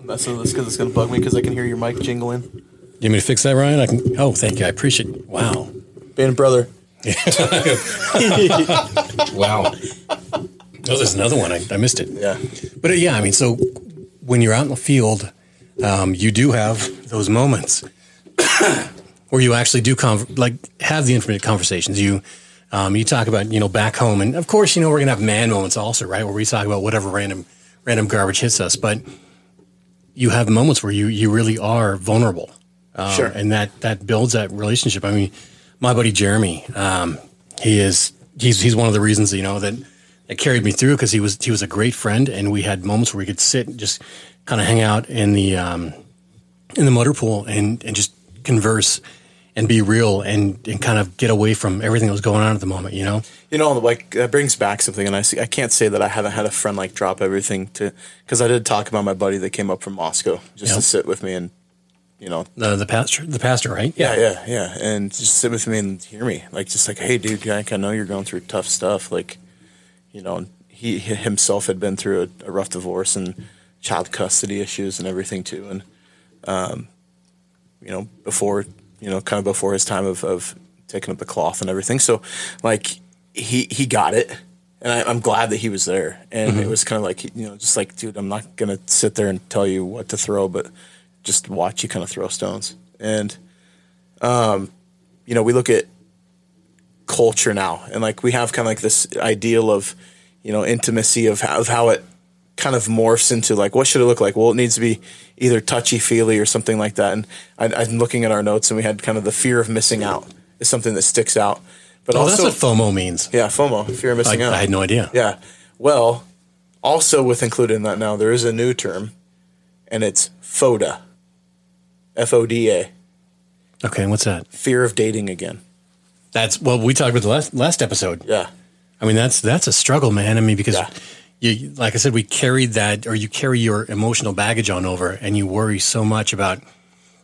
messing with this because it's gonna bug me because I can hear your mic jingling. You want me to fix that, Ryan? I can. Oh, thank you. I appreciate. It. Wow. Being a brother, (laughs) Wow. Oh, there's another one. I, I missed it. yeah, But uh, yeah, I mean, so when you're out in the field, um, you do have those moments (coughs) where you actually do like have the intimate conversations. You um, you talk about you know back home, and of course you know we're gonna have man moments also, right? Where we talk about whatever random random garbage hits us, but you have moments where you you really are vulnerable, um, Sure. and that that builds that relationship. I mean, my buddy Jeremy, um, he is he's he's one of the reasons you know that that carried me through because he was he was a great friend, and we had moments where we could sit and just kind of hang out in the um, in the motor pool and and just converse and be real and and kind of get away from everything that was going on at the moment. You know, you know, like that brings back something, and I see. I can't say that I haven't had a friend like drop everything to because I did talk about my buddy that came up from Moscow just Yeah. to sit with me and you know the the pastor, the pastor, right? Yeah, yeah, yeah, and just sit with me and hear me, like just like, hey, dude, like, I know you're going through tough stuff, like, you know, he he himself had been through a, a rough divorce and child custody issues and everything too, and um, you know, before you know, kind of before his time of of taking up the cloth and everything, so like he he got it. And I, I'm glad that he was there, and it was kind of like you know, just like, dude, I'm not gonna sit there and tell you what to throw, but just watch you kind of throw stones. And um, you know, we look at culture now, and like we have kind of like this ideal of, you know, intimacy of how, of how it kind of morphs into like what should it look like? Well, it needs to be either touchy feely or something like that. And I, I'm looking at our notes, and we had kind of the fear of missing out is something that sticks out. But Oh, also, that's what FOMO means. yeah, FOMO, fear of I, missing out. I had no idea. Yeah. Well, also with included in that now, there is a new term, and it's FODA. F O D A. Okay, what's that? Fear of dating again. That's well, we talked about the last last episode. Yeah. I mean, that's that's a struggle, man. I mean, because Yeah. You, like I said, we carried that, or you carry your emotional baggage on over, and you worry so much about,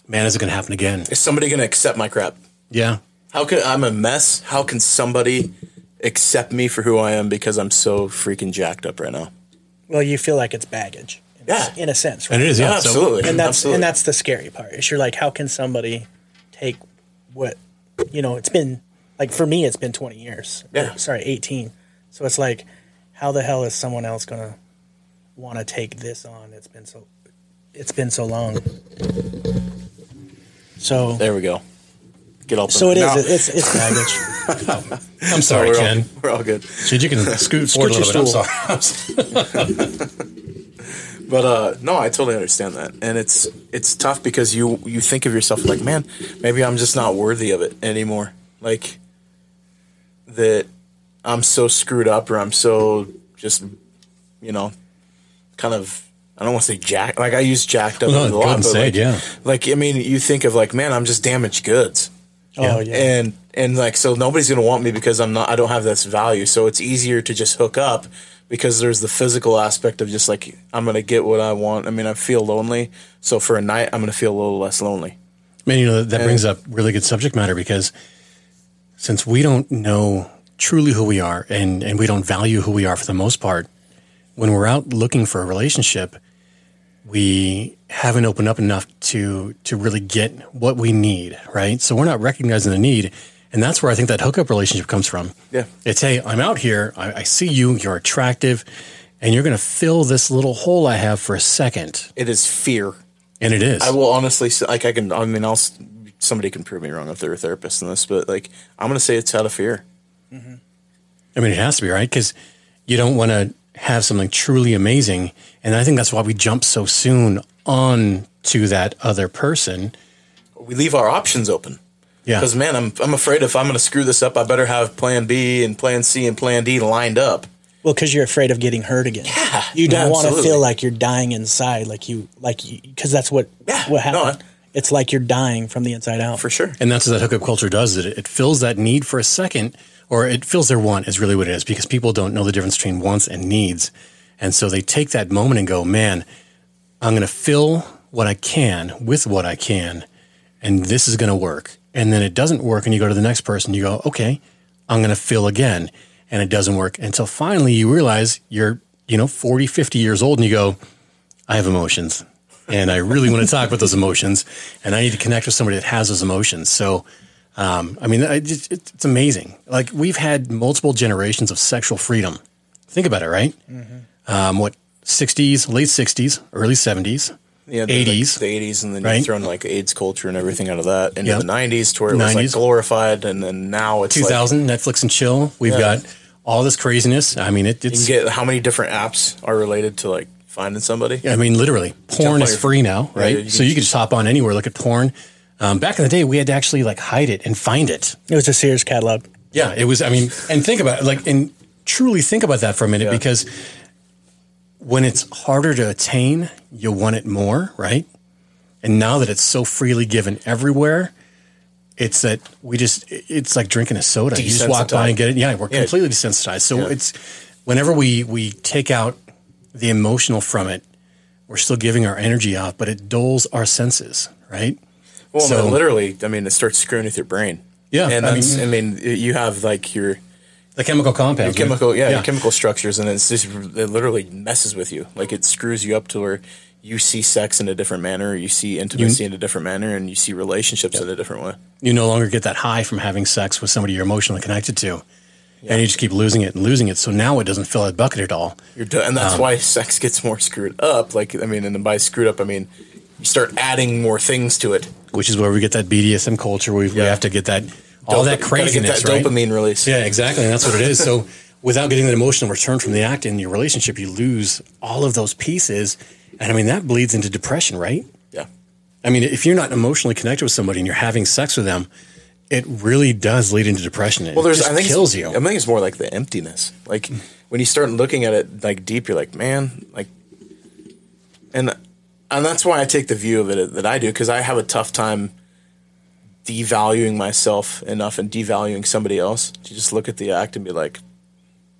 man, is it going to happen again? Is somebody going to accept my crap? Yeah, How can I'm a mess? How can somebody accept me for who I am because I'm so freaking jacked up right now? Well, you feel like it's baggage. in a- Yeah. in a sense, right? and it is. Yeah, So- absolutely. and that's absolutely. and that's the scary part. Is you're like, how can somebody take what you know? It's been like for me, it's been 20 years. Yeah. Or, sorry, 18. So it's like, how the hell is someone else gonna want to take this on? It's been so, it's been so long. So there we go. Get all so it is. Now- It's it's baggage. (laughs) I'm sorry, we're, all, Ken. (laughs) we're all good. Dude, you can (laughs) scoot forward a your little bit. stool. I'm sorry. But uh, no, I totally understand that, and it's it's tough because you you think of yourself like, man, maybe I'm just not worthy of it anymore. Like that, I'm so screwed up, or I'm so just, you know, kind of. I don't want to say jack. Like I use jacked up Well, no, a lot, but said, like, yeah. like I mean, you think of like, man, I'm just damaged goods Oh yeah. and and like so nobody's gonna want me because I'm not I don't have this value. So it's easier to just hook up because there's the physical aspect of just like I'm gonna get what I want. I mean I feel lonely, so for a night I'm gonna feel a little less lonely. Man, you know, that brings up really good subject matter because since we don't know truly who we are and, and we don't value who we are for the most part, when we're out looking for a relationship, we haven't opened up enough to to really get what we need, right? So we're not recognizing the need. And that's where I think that hookup relationship comes from. Yeah. It's hey, I'm out here, I, I see you, you're attractive, and you're gonna fill this little hole I have for a second. It is fear. And it is. I will honestly say, like I can. I mean, I'll. Somebody can prove me wrong if they're a therapist in this, but like I'm gonna say it's out of fear. Mm-hmm. I mean, it has to be right because you don't want to have something truly amazing, and I think that's why we jump so soon on to that other person. We leave our options open. Yeah, Because man, I'm I'm afraid if I'm gonna screw this up, I better have Plan B and Plan C and Plan D lined up. Well, because you're afraid of getting hurt again. Yeah, you don't want to feel like you're dying inside, like you, like because that's what Yeah, what happened. no, It's like you're dying from the inside out. for sure. And that's what that hookup culture does. It it fills that need for a second, or it fills their want is really what it is because people don't know the difference between wants and needs, and so they take that moment and go, "Man, I'm going to fill what I can with what I can, and this is going to work." And then it doesn't work, and you go to the next person. You go, "Okay, I'm going to fill again," and it doesn't work until finally you realize you're, you know, 40, 50 years old, and you go, "I have emotions." and I really want to talk about those emotions, and I need to connect with somebody that has those emotions. So, um, I mean, I just, it's, it's amazing. Like we've had multiple generations of sexual freedom. Think about it, right? Um, what '60s, late '60s, early '70s, Yeah, the, like, '80s, the eighties, and then right? you throw in like AIDS culture and everything out of that into Yep. the nineties, to where it was like glorified, and then now it's like 2000, Netflix and chill. We've Yeah. got all this craziness. I mean, it, it's. get how many different apps are related to like finding somebody. I mean, literally, porn is free now, Yeah, right? you so you can just hop on anywhere, look at porn. Um, back in the day, we had to actually like hide it and find it. It was a Sears catalog. Yeah, it was. I mean, and think about it, like, and truly think about that for a minute Yeah. because when it's harder to attain, you want it more, right? And now that it's so freely given everywhere, it's that we just, it's like drinking a soda. You just walk by and get it. Yeah, we're Yeah. completely desensitized. So Yeah. it's whenever we, we take out the emotional from it, we're still giving our energy off, but it dulls our senses, right? Well, So- literally, I mean, it starts screwing with your brain. Yeah, and I that's, I mean- mean, you have like your The chemical compounds. your chemical, yeah, yeah. your chemical structures, and it's just it literally messes with you. Like it screws you up to where you see sex in a different manner, you see intimacy in a different manner, and you see relationships in a different way. you no longer get that high from having sex with somebody you're emotionally connected to. And you just keep losing it and losing it. So now it doesn't fill that bucket at all. You're do- and that's um, why sex gets more screwed up. Like I mean, and by screwed up, I mean you start adding more things to it. Which is where we get that BDSM culture. We, we have to get that all Dopa- that craziness, get that right? dopamine release. Yeah, exactly. And that's what it is. So (laughs) without getting that emotional return from the act in your relationship, you lose all of those pieces. And I mean that bleeds into depression, right? yeah. I mean, if you're not emotionally connected with somebody and you're having sex with them, it really does lead into depression. It Well, there's just I think kills you. I think it's more like the emptiness. Like when you start looking at it like deep, you're like, man, like, and and that's why I take the view of it that I do because I have a tough time devaluing myself enough and devaluing somebody else to just look at the act and be like,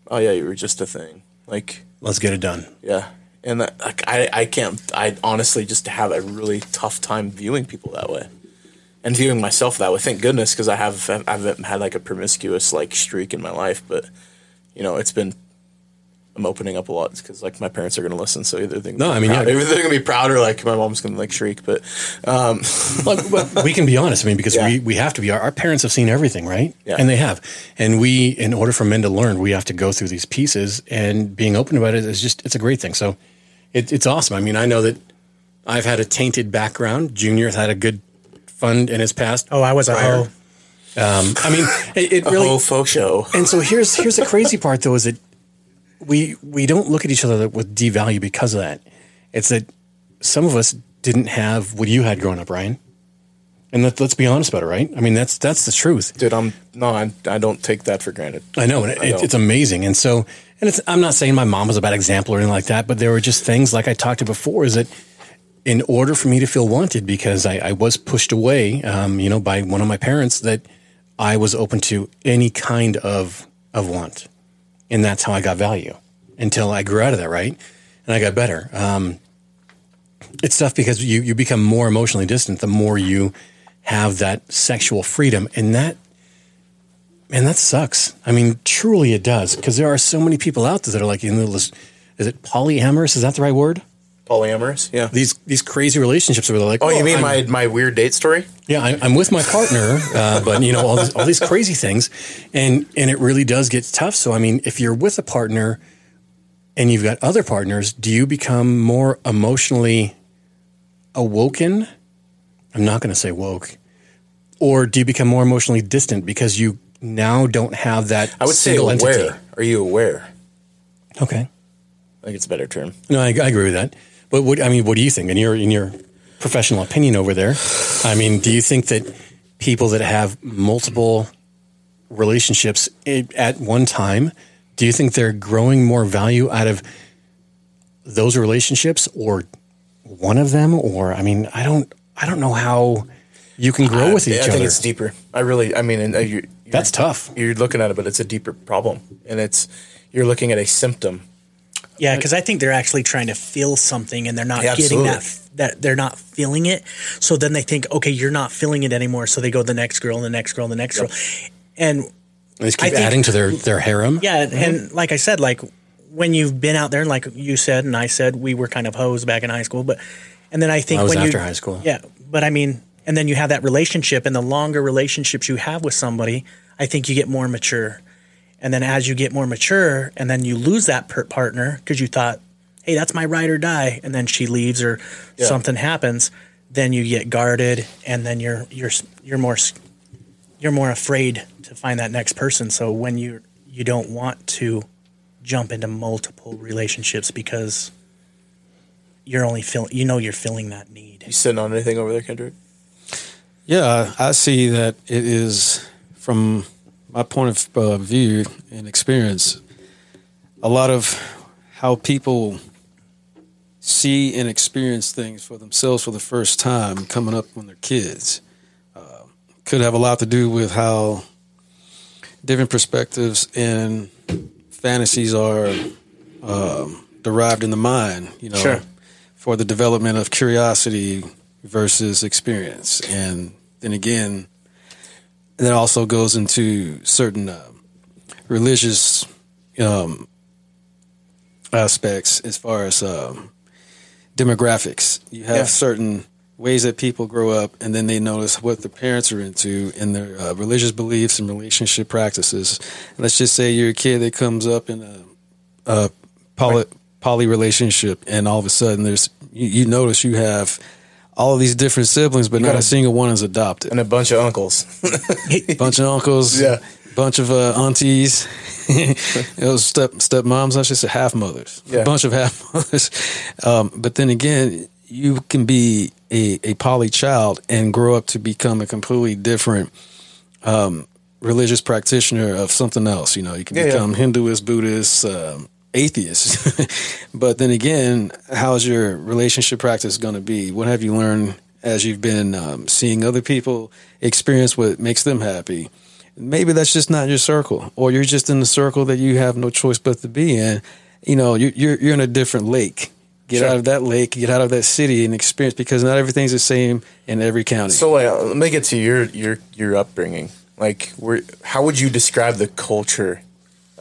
oh yeah, you were just a thing. Like, Let's get it done. yeah. And that, like I, I can't. I honestly just have a really tough time viewing people that way, and viewing myself that way. Thank goodness, because I have I haven't had like a promiscuous like streak in my life, but you know it's been. I'm opening up a lot because like my parents are going to listen, so either they're No, I mean, proud, yeah. either they're going to be proud or like my mom's going to like shriek. But um, (laughs) Well, well, we can be honest. I mean, because Yeah. we, we have to be. Our, our parents have seen everything, right? Yeah. And they have. And we, in order for men to learn, we have to go through these pieces. And being open about it is just, it's a great thing. So it, it's awesome. I mean, I know that I've had a tainted background. Junior's had a good fund in his past. Oh, I was a Prior. hoe. I mean, it, it a really. whole faux show. And so here's here's the crazy part though is that we we don't look at each other with devalue because of that. It's that some of us didn't have what you had growing up, Ryan. And let, let's be honest about it, right? I mean, that's that's the truth. Dude, I'm no, I, I don't take that for granted. I know, and it, I don't. it's amazing. And so, and it's I'm not saying my mom was a bad example or anything like that, but there were just things like I talked to before is that in order for me to feel wanted, because I, I was pushed away, um, you know, by one of my parents, that I was open to any kind of of want, and that's how I got value until I grew out of that, right? And I got better. Um, it's tough because you you become more emotionally distant the more you have that sexual freedom, and that Man, that sucks. I mean, truly it does. Because there are so many people out there that are like the list. Is it polyamorous? Is that the right word? Polyamorous, yeah. These these crazy relationships where they're like, Oh, you mean I'm- my my weird date story? yeah, I, I'm with my partner, uh, but you know all these, all these crazy things, and and it really does get tough. So I mean, if you're with a partner and you've got other partners, do you become more emotionally awoken? I'm not going to say woke, or do you become more emotionally distant because you now don't have that? I would say aware. entity? Are you aware? Okay. I think it's a better term. No, I, I agree with that. But what I mean, what do you think? In your in your professional opinion over there, I mean, do you think that people that have multiple relationships at one time, do you think they're growing more value out of those relationships or one of them? Or I mean, I don't I don't know how you can grow with I, each I other. think it's deeper. I really, I mean, and uh, you're, That's tough. You're looking at it, but it's a deeper problem, and it's you're looking at a symptom. Yeah, because I think they're actually trying to feel something and they're not Yeah, getting that that they're not feeling it. So then they think, okay, you're not feeling it anymore. So they go the next girl, and the next girl, and the next girl, and They just I keep think- adding to their their harem. yeah, and, and like I said, like when you've been out there, and like you said, and I said, we were kind of hoes back in high school, but and then I think I was when after you, high school. yeah, but I mean, and then you have that relationship, and the longer relationships you have with somebody, I think you get more mature, and then as you get more mature, and then you lose that per- partner because you thought, hey, that's my ride or die, and then she leaves or Yeah. something happens, then you get guarded, and then you're you're you're more you're more afraid to find that next person. So when you you don't want to jump into multiple relationships because you're only feel you know you're filling that need. You sitting on anything over there, Kendrick? Yeah, I see that it is from my point of uh, view and experience. A lot of how people see and experience things for themselves for the first time coming up when they're kids uh, could have a lot to do with how different perspectives and fantasies are um, derived in the mind. You know, Sure. for the development of curiosity versus experience, and then again, that also goes into certain uh, religious um, aspects as far as um, demographics. You have Yeah. certain ways that people grow up, and then they notice what their parents are into in their uh, religious beliefs and relationship practices. let's just say you're a kid that comes up in a, a poly, poly relationship, and all of a sudden there's you, you notice you have all of these different siblings, but not a single one is adopted And a bunch of uncles. (laughs) bunch of uncles, Yeah. bunch of uh, aunties, (laughs) those step stepmoms. I should say half mothers, Yeah. a bunch of half (laughs) mothers. Um, but then again, you can be a, a poly child and grow up to become a completely different um, religious practitioner of something else. You know, you can Yeah, yeah. become Hinduist, Buddhist. Um, atheist (laughs) but then again how's your relationship practice going to be? What have you learned as you've been um, seeing other people experience what makes them happy? Maybe that's just not your circle or you're just in the circle that you have no choice but to be in. You know you're you're, you're in a different lake. Get Sure. out of that lake get out of that city and experience because not everything's the same in every county. So like, let me get to your your your upbringing. Like, where how would you describe the culture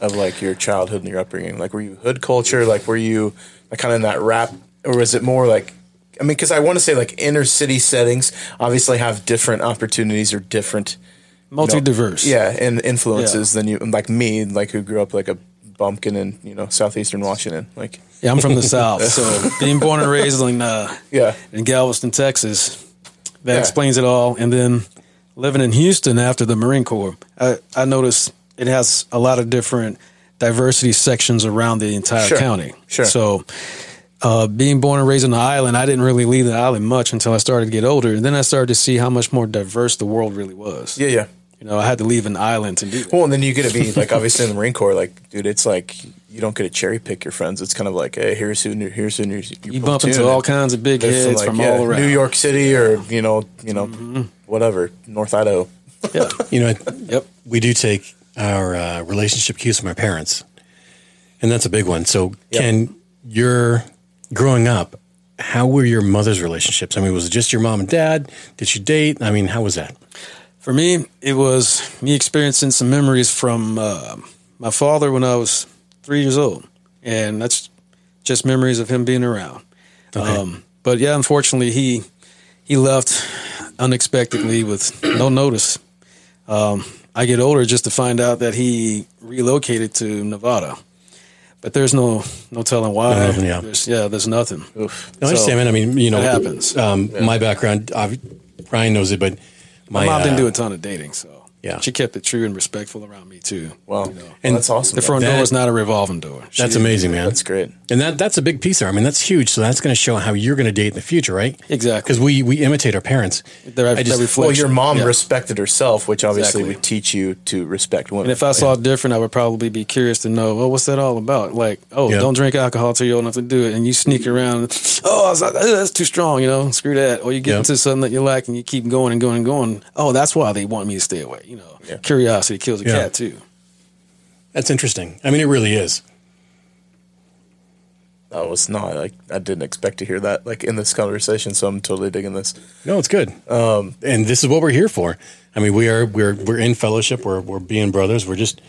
of like your childhood and your upbringing? Like, were you hood culture? Like, were you like kind of in that rap, or was it more like? I mean, because I want to say like inner city settings obviously have different opportunities or different multi-diverse yeah and influences than you like me like who grew up like a bumpkin in you know southeastern Washington. Like, yeah i'm from the (laughs) south so being born and raised in uh, yeah, in Galveston, Texas. That Yeah. explains it all. And then living in Houston after the Marine Corps, I, I noticed it has a lot of different diversity sections around the entire Sure. county. Sure. So, uh, being born and raised on the island, I didn't really leave the island much until I started to get older. And then I started to see how much more diverse the world really was. yeah, yeah. You know, I had to leave an island to do that. Well, and then you get to be like obviously in the Marine Corps, like dude, it's like you don't get to cherry pick your friends. It's kind of like, hey, here's who, here's who, here's You bump into all kinds of big They're heads from, all around. New York City or you know, you know, whatever, North Idaho. Yeah. You know, Yep. we do take our uh, relationship cues from our parents, and that's a big one. So, Yep. Ken, you're growing up. How were your mother's relationships? I mean, was it just your mom and dad? Did she date? I mean, how was that? For me, it was me experiencing some memories from uh, my father when I was three years old, and that's just memories of him being around. Okay. Um, but yeah, unfortunately, he he left unexpectedly with no notice. Um, I get older just to find out that he relocated to Nevada, but there's no no telling why. No nothing, yeah. There's, yeah, there's nothing. Oof. No, I understand, man. I mean, you know, It happens. Um, My background, uh, Brian knows it, but My, my, mom didn't uh, do a ton of dating, so Yeah. she kept it true and respectful around me too. Wow, You know. Well, And that's awesome. The front That- door is not a revolving door. She- That's amazing, man. That's great. And that that's a big piece there. I mean, that's huge. So that's going to show how you're going to date in the future, right? Exactly. Because we we imitate our parents. I just- Well, your mom Yeah. respected herself, which obviously Exactly. would teach you to respect women. And if I saw it different, I would probably be curious to know, well, what's that all about? Like, oh, Yeah. don't drink alcohol till you're old enough to do it. And you sneak around, oh, I was like, that's too strong, you know, screw that. Or you get Yeah. into something that you like and you keep going and going and going. Oh, that's why they want me to stay away. You know, Yeah. curiosity kills a Yeah. cat too. That's interesting. I mean, it really is. that was not like I didn't expect to hear that like in this conversation, so I'm totally digging this. No, it's good. Um, and this is what we're here for. I mean, we are we're we're in fellowship. We're we're being brothers. We're just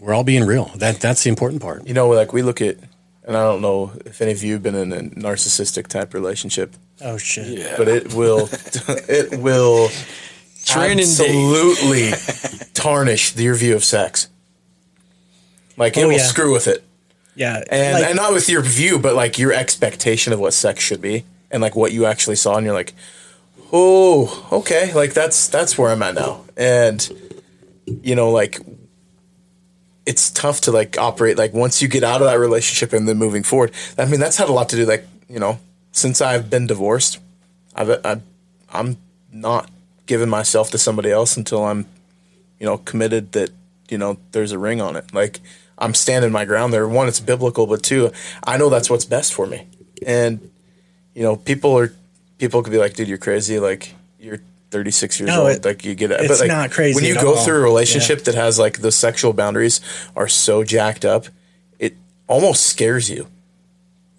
we're all being real. That that's the important part. You know, like we look at, and I don't know if any of you have been in a narcissistic type relationship, Oh shit. Yeah. but it will, (laughs) it will Training absolutely (laughs) tarnish your view of sex. Like it Oh, will yeah. screw with it. Yeah. and like- and not with your view, but like your expectation of what sex should be, and like what you actually saw, and you're like, oh, okay, like that's that's where I'm at now, and you know, like it's tough to like operate like once you get out of that relationship and then moving forward. I mean, that's had a lot to do. Like you know, since I've been divorced, I've, I've I'm not giving myself to somebody else until I'm you know committed that you know there's a ring on it. Like I'm standing my ground there. One, it's biblical, but two, I know that's what's best for me. And you know, people are people could be like, "Dude, you're crazy." Like you're 36 years No, old. it- like you get it. it's but like, not crazy when you at go all. through a relationship that has like the sexual boundaries are so jacked up, it almost scares you.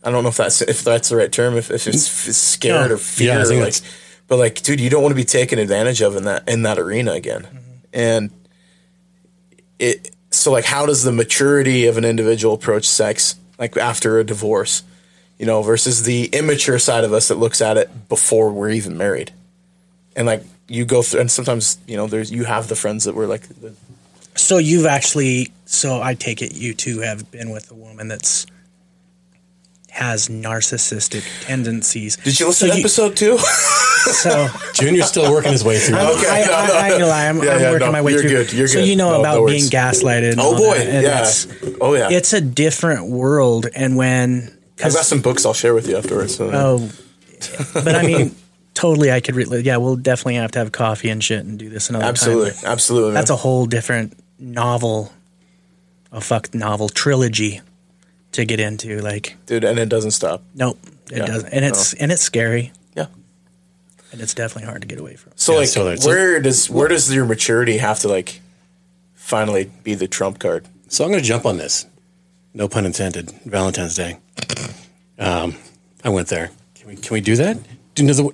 I don't know if that's if that's the right term. If, if it's, if it's scared No. or fear, Yeah, I think like, that's- but like, dude, you don't want to be taken advantage of in that in that arena again. Mm-hmm. And it so like, how does the maturity of an individual approach sex like after a divorce, you know, versus the immature side of us that looks at it before we're even married, and like you go through, and sometimes you know, there's you have the friends that were like, the, So you've actually, so I take it you two have been with a woman that's has narcissistic tendencies. did you listen so to episode two? (laughs) So Junior's still working his way through. I'm, Okay, I, no, I, no, I, ain't gonna lie, I'm, Yeah, I'm yeah, working no, my way you're through. good, you're so good. you know No, about being gaslighted. oh boy, that, and yeah, it's, oh yeah. it's a different world, and when I've got some books I'll share with you afterwards. So. oh, but I mean, (laughs) totally, I could. Re- yeah, we'll definitely have to have coffee and shit and do this another absolutely, time. absolutely. Absolutely. That's a whole different novel, a fuck novel trilogy to get into. Like, dude, and it doesn't stop. nope, it Yeah, doesn't, and it's and it's scary, Yeah. and it's definitely hard to get away from. So Yeah, like, so there's- where does where does your maturity have to like finally be the trump card? So I'm going to jump on this. No pun intended. Valentine's Day. Um, I went there. Can we can we do that? Do another.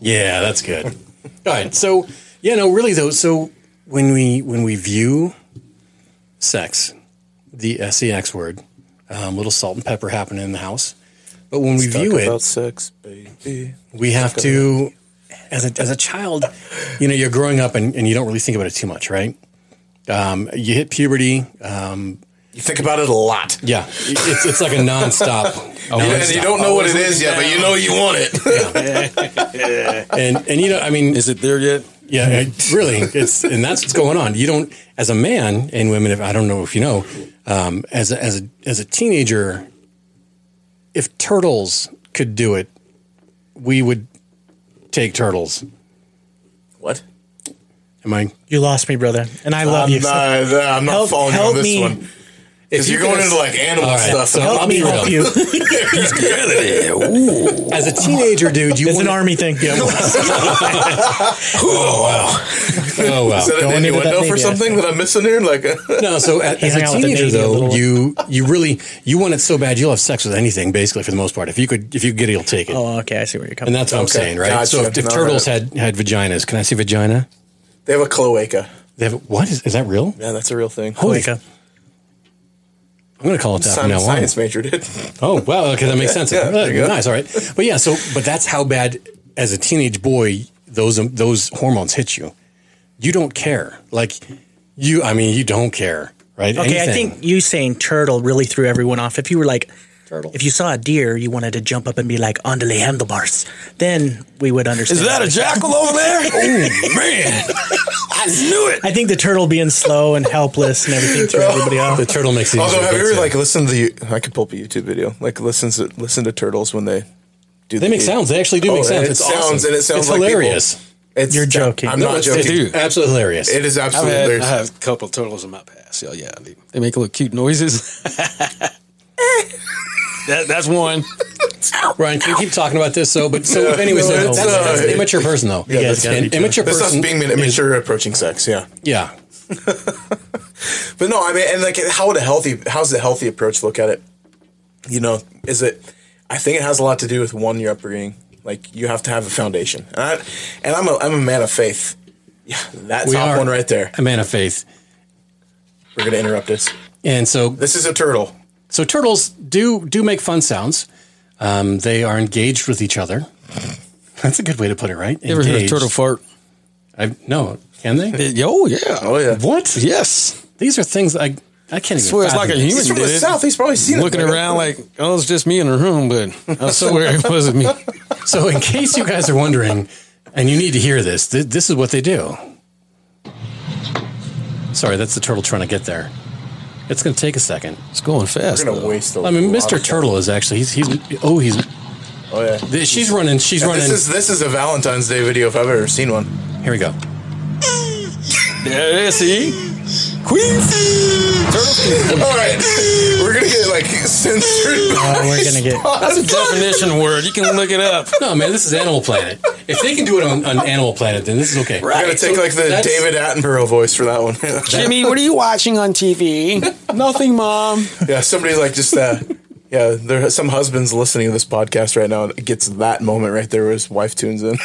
Yeah, that's good. (laughs) All right. So yeah, no, really though. So when we when we view sex, the sex word, um, little salt and pepper happening in the house. But when we view Talk it, sex, baby. we have to as a, as a child you know you're growing up and, and you don't really think about it too much right um, you hit puberty um, You think about it a lot. yeah it's, it's like a nonstop (laughs) and you don't know what it is yet, but you know you want it. (laughs) and and you know i mean Is it there yet? Yeah it, (laughs) really it's and that's what's going on you don't as a man and women if i don't know if you know um, as a, as a as a teenager if turtles could do it we would take turtles what? am i You lost me, brother, and I love I'm you. not, I'm not Help- following you help on this me. one. Because you you're going into like animal All right, stuff. so and help I'll me be help real. you. (laughs) as a teenager dude you It's an wanna- army thing. (laughs) oh wow oh, wow. Is that Going an into that innuendo for Navy something that I'm missing here? Like, (laughs) No, so a- as a out with the teenager Navy though, little. you you really you want it so bad you'll have sex with anything basically for the most part. If you could if you get it, you'll take it. Oh, okay. I see where you're coming. and that's what I'm saying, right? gotcha. So if, if No, turtles no. had had vaginas, can I see vagina? they have a cloaca. They have what is, is that real? Yeah, that's a real thing. Holy, Wake up. I'm going to call it that from Some now on. science major did. Oh, well, okay, that makes (laughs) sense. Yeah, Uh, there you go. nice, all right. But yeah, so but that's how bad as a teenage boy those um, those hormones hit you. You don't care, like you. I mean, you don't care, right? Okay, I think you saying turtle really threw everyone off. If you were like Turtle. If you saw a deer, you wanted to jump up and be like, "Andale handlebars." Then we would understand. Is that a jackal over there? (laughs) oh man, I knew it. I think the turtle being slow and helpless and everything threw (laughs) everybody off. The turtle makes it. Although, have you get ever to. like listened to the? I could pull up a YouTube video. Like listen to listen to turtles when they do. They the make sounds. They actually do Oh, make sounds. It It's sounds awesome. and it sounds it's like people- hilarious. It's, You're joking. I'm No, not it's, joking. it's absolutely hilarious. It is I've absolutely. had, I have a couple of turtles in my past. Yeah, yeah, they, they make little cute noises. (laughs) that, that's one. (laughs) Ryan, can you keep talking about this? So, but so, anyways, no, so it's, that's, that's uh, an immature person, though. Yeah, that's an good. immature That's us person. being is- immature approaching sex. Yeah. yeah, (laughs) But no, I mean, and like, how would a healthy, how's the healthy approach look at it? You know, is it? I think it has a lot to do with one your upbringing. Like, you have to have a foundation, and, I, and I'm a, I'm a man of faith. Yeah, that we top are one right there. a man of faith, We're gonna interrupt this. and so This is a turtle. So turtles do do make fun sounds. Um, they are engaged with each other. That's a good way to put it, right? You ever heard a turtle fart? I no, can they? Oh yeah. Oh yeah. What? Yes. These are things I I can't even. swear it's like a human He's from did the it. south. He's probably seen Looking it. around like, oh, it's just me in the room, but I swear it wasn't me. So, in case you guys are wondering, and you need to hear this, th- this is what they do. Sorry, that's the turtle trying to get there. It's going to take a second. It's going fast. We're gonna though. waste. A I mean, Mr. of Turtle is actually he's he's oh he's. Oh yeah. th- she's running she's And running. This is this is a Valentine's Day video if I've ever seen one. Here we go. (laughs) Yeah, see? Queefy! Turtle All right, we're gonna get like censored. Oh, we're gonna get. That's a definition word. You can look it up. No man, this is Animal Planet. If they can do it on, on Animal Planet, then this is okay. We're gonna take So like the that's- David Attenborough voice for that one. Jimmy, what are you watching on TV? Nothing, Mom. yeah, somebody like just uh, yeah. There are some husbands listening to this podcast right now, it gets that moment right there where his wife tunes in.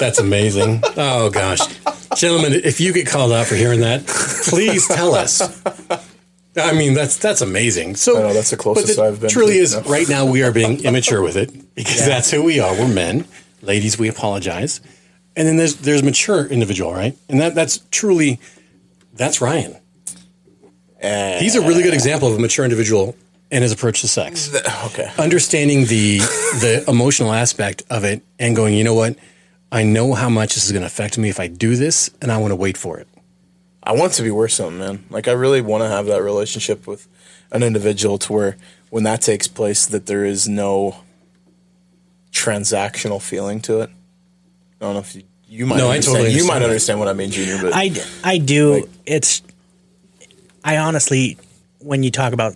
That's amazing. Oh gosh, gentlemen, if you get called out for hearing that, please tell us. I mean, that's that's amazing. So I know, that's the closest I've been Truly to, is. no. Right now, we are being immature with it because that's who we are. We're men, ladies. We apologize, and then there's there's mature individual, right? And that that's truly that's Ryan. Eh. He's a really good example of a mature individual and his approach to sex okay, understanding the the emotional aspect of it and going, you know what? I know how much this is going to affect me if I do this, and I want to wait for it. I want to be worth something, man. Like I really want to have that relationship with an individual to where when that takes place, that there is no transactional feeling to it. I don't know if you, you might. No, I totally You understand might that. understand what I mean, Junior. But I, I do. Like- it's. I honestly, when you talk about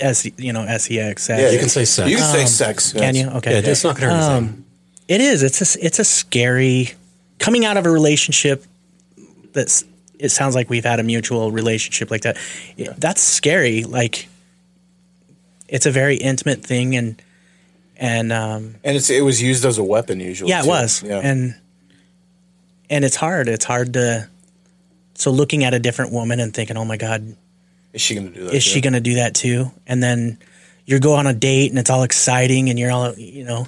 s you know sex, yeah, You can say sex. You can say Um, sex. can you? Okay, Yeah, it's not going to hurt anything. Um, it is. It's a it's a scary coming out of a relationship that's. It sounds like we've had a mutual relationship like that. It- That's scary. Like, it's a very intimate thing, and and um, And it's it was used as a weapon usually. yeah, it too. was, Yeah. and and it's hard. It's hard to. So looking at a different woman and thinking, "Oh my God, is she going to do that? is she too? going to do that too? And then you go on a date and it's all exciting and you're all, you know,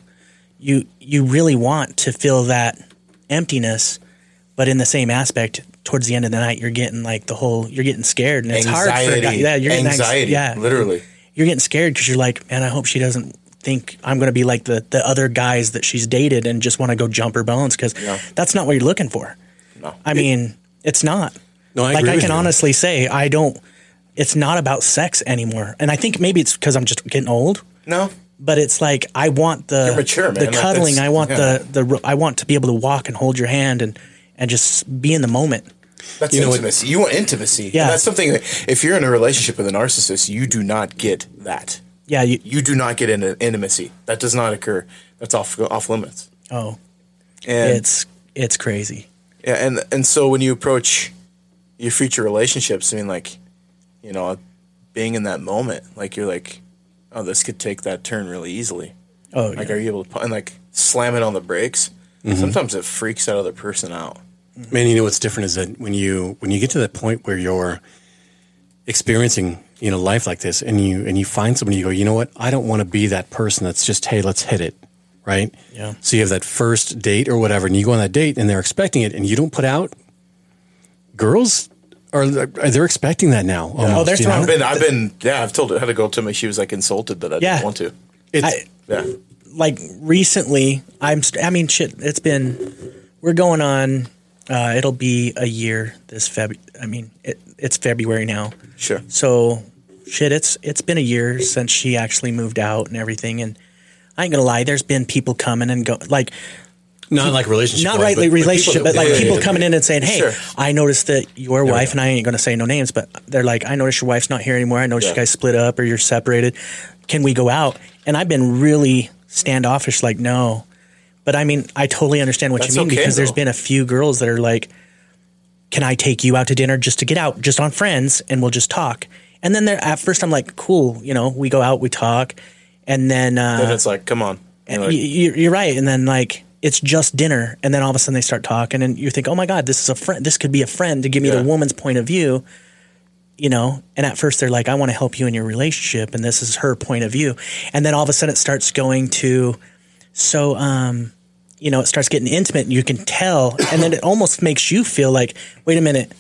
you you really want to feel that emptiness, but in the same aspect, towards the end of the night, you're getting like the whole, you're getting scared and it's hard for a guy. Yeah, you're getting anx- Anxiety, yeah, literally. You're getting scared because you're like, man, I hope she doesn't think I'm going to be like the the other guys that she's dated and just want to go jump her bones because Yeah. that's not what you're looking for. No. I mean, it's not. No, I like agree I can honestly say I don't. It's not about sex anymore, and I think maybe it's because I'm just getting old. No. But it's like I want the mature, the cuddling. that's- I want yeah. the the I want to be able to walk and hold your hand and and just be in the moment. That's You know what- intimacy. you want intimacy. Yeah. And that's something that if you're in a relationship with a narcissist, you do not get that. Yeah. You, You do not get into intimacy. That does not occur. That's off off limits. oh, And it's it's crazy. yeah, and and so when you approach your future relationships, I mean, like, you know, being in that moment, like you're like, oh, this could take that turn really easily. Oh, Like, yeah. are you able to and like slam it on the brakes? Mm-hmm. Sometimes it freaks that other person out. Mm-hmm. Man, you know what's different is that when you when you get to that point where you're experiencing you know life like this, and you and you find somebody, you go, you know what? I don't want to be that person that's just hey, let's hit it, right? Yeah. So you have that first date or whatever, and you go on that date, and they're expecting it, and you don't put out. Girls Or they're expecting that now. almost, they're throwing- I've been, I've been, yeah, I've told her, had to go to me she was like insulted that I Yeah. didn't want to. It's, I, Yeah. like recently i'm i mean shit it's been we're going on uh, it'll be a year this feb i mean it, it's february now Sure. so shit it's it's been a year since she actually moved out and everything and i ain't gonna lie there's been people coming and go like not like relationship. not but- but relationship, people- but like yeah, yeah, people yeah. coming in and saying, "Hey, Sure. I noticed that your we wife and I ain't going to say no names, but they're like, I noticed your wife's not here anymore. I noticed Yeah. you guys split up or you're separated. Can we go out?" And I've been really standoffish, like, no. But I mean, I totally understand what That's you mean okay, because there's been a few girls that are like, "Can I take you out to dinner just to get out, just on friends, and we'll just talk?" And then they're at first, I'm like, "Cool, you know, we go out, we talk." And then, uh, Then it's like, come on. and like, you're right. And then like it's just dinner, and then all of a sudden they start talking, and you think, oh my god, this is a friend. This could be a friend to give me Yeah. the woman's point of view. You know, and at first they're like, I want to help you in your relationship, and this is her point of view. And then all of a sudden it starts going to, so, um, you know, it starts getting intimate, and you can tell, and then it (coughs) almost makes you feel like, wait a minute,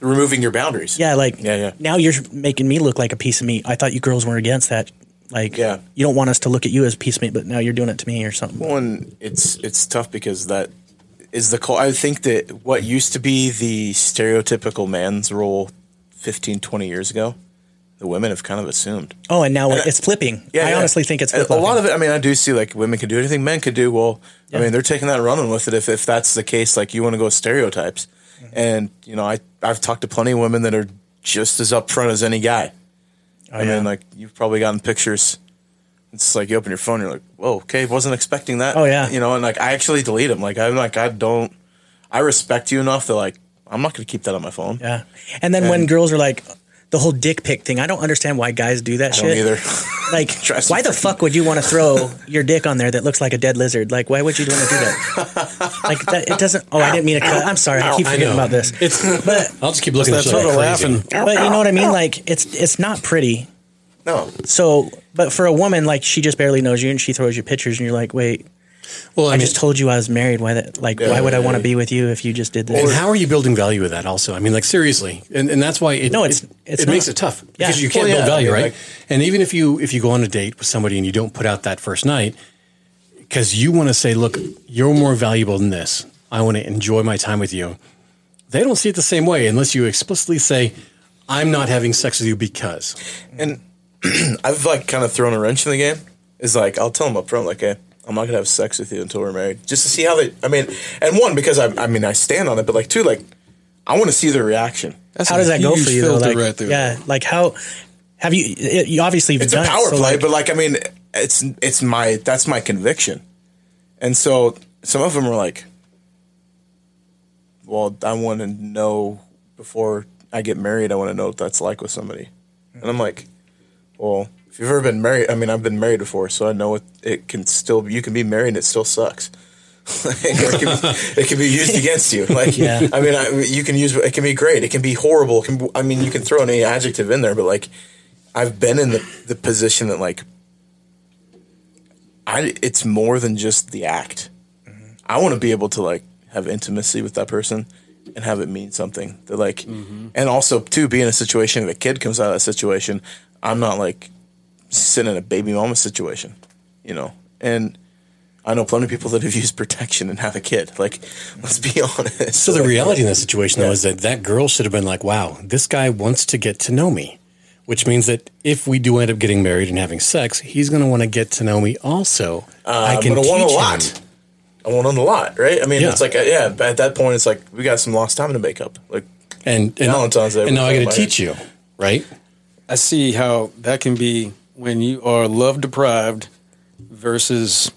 removing your boundaries. yeah, like Yeah, yeah. now you're making me look like a piece of meat. I thought you girls were against that. Like, Yeah. you don't want us to look at you as a piece but now you're doing it to me or something. One, it's it's tough because that is the call. I think that what used to be the stereotypical man's role 15, 20 years ago, the women have kind of assumed. Oh, and now And I- it's flipping. Yeah, I yeah. honestly think it's And a lot of it. I mean, I do see like women can do anything men can do. Well, I mean, they're taking that and running with it. If if that's the case, like you want to go with stereotypes, Mm-hmm. and you know, I I've talked to plenty of women that are just as upfront as any guy. I yeah. mean, like you've probably gotten pictures. It's like you open your phone, you're like, "Whoa, okay, wasn't expecting that." Oh, yeah. you know, and like I actually delete them. Like I'm like I don't. I respect you enough that like I'm not going to keep that on my phone. Yeah. And then when girls are like the whole dick pic thing, I don't understand why guys do that I don't shit. either. (laughs) Like, (laughs) Drives me why the freaking- fuck would you want to throw your dick on there that looks like a dead lizard? Like, why would you want to do that? (laughs) like, that, it doesn't. Oh, I didn't mean to cut. I'm sorry. I keep I forgetting know. about this. It's. But I'll just keep looking at That's you sort like of crazy. laughing. but you know what I mean? Like, it's it's not pretty. no, So, but for a woman, like she just barely knows you, and she throws you pictures, and you're like, wait, Well, I, I, mean, just told you I was married. Why that? Like, Yeah, why would I want to be with you if you just did this? And how are you building value with that? Also, I mean, like seriously, and, and that's why it No, it's- it, it's it makes it tough Yeah. because you can't Well, build value, I mean, right? like- and even if you if you go on a date with somebody and you don't put out that first night because you want to say, "Look, you're more valuable than this. I want to enjoy my time with you." They don't see it the same way unless you explicitly say, "I'm not having sex with you because." and (clears throat) I've like kind of thrown a wrench in the game. Is like I'll tell them up front, like, hey, I'm not gonna have sex with you until we're married, just to see how they. I mean, and one because I, I mean, I stand on it, but like two, like I want to see their reaction. That's how does that go for you? Though? Like, right yeah, like how have you? It, you obviously you've It's a done it, power so, play, like- but like I mean, it's it's my that's my conviction, and so some of them are like, well, I want to know before I get married. I want to know what that's like with somebody, and I'm like, well, if you've ever been married, I mean, I've been married before, so I know it, it can still you can be married and it still sucks. (laughs) it, can be, it can be used against you. Like, (laughs) Yeah. I mean, I, you can use it can be great. It can be horrible. It can, be- I mean, you can throw any adjective in there, but like, I've been in the, the position that like, I it's more than just the act. Mm-hmm. I want to be able to like have intimacy with that person and have it mean something. That like, mm-hmm. and also to be in a situation if a kid comes out of that situation, I'm not like sitting in a baby mama situation, you know. And I know plenty of people that have used protection and have a kid. Like, let's be (laughs) honest. So the reality in that situation, though, Yeah. is that that girl should have been like, "Wow, this guy wants to get to know me," which means that if we do end up getting married and having sex, he's going to want to get to know me also. I I'm can gonna teach want a him. lot. I want on a lot, right? I mean, Yeah. it's like, uh, yeah, but at that point, it's like we got some lost time to make up. Like, and and, Valentine's Day and now I got to teach you, right? I see how that can be when you are love deprived versus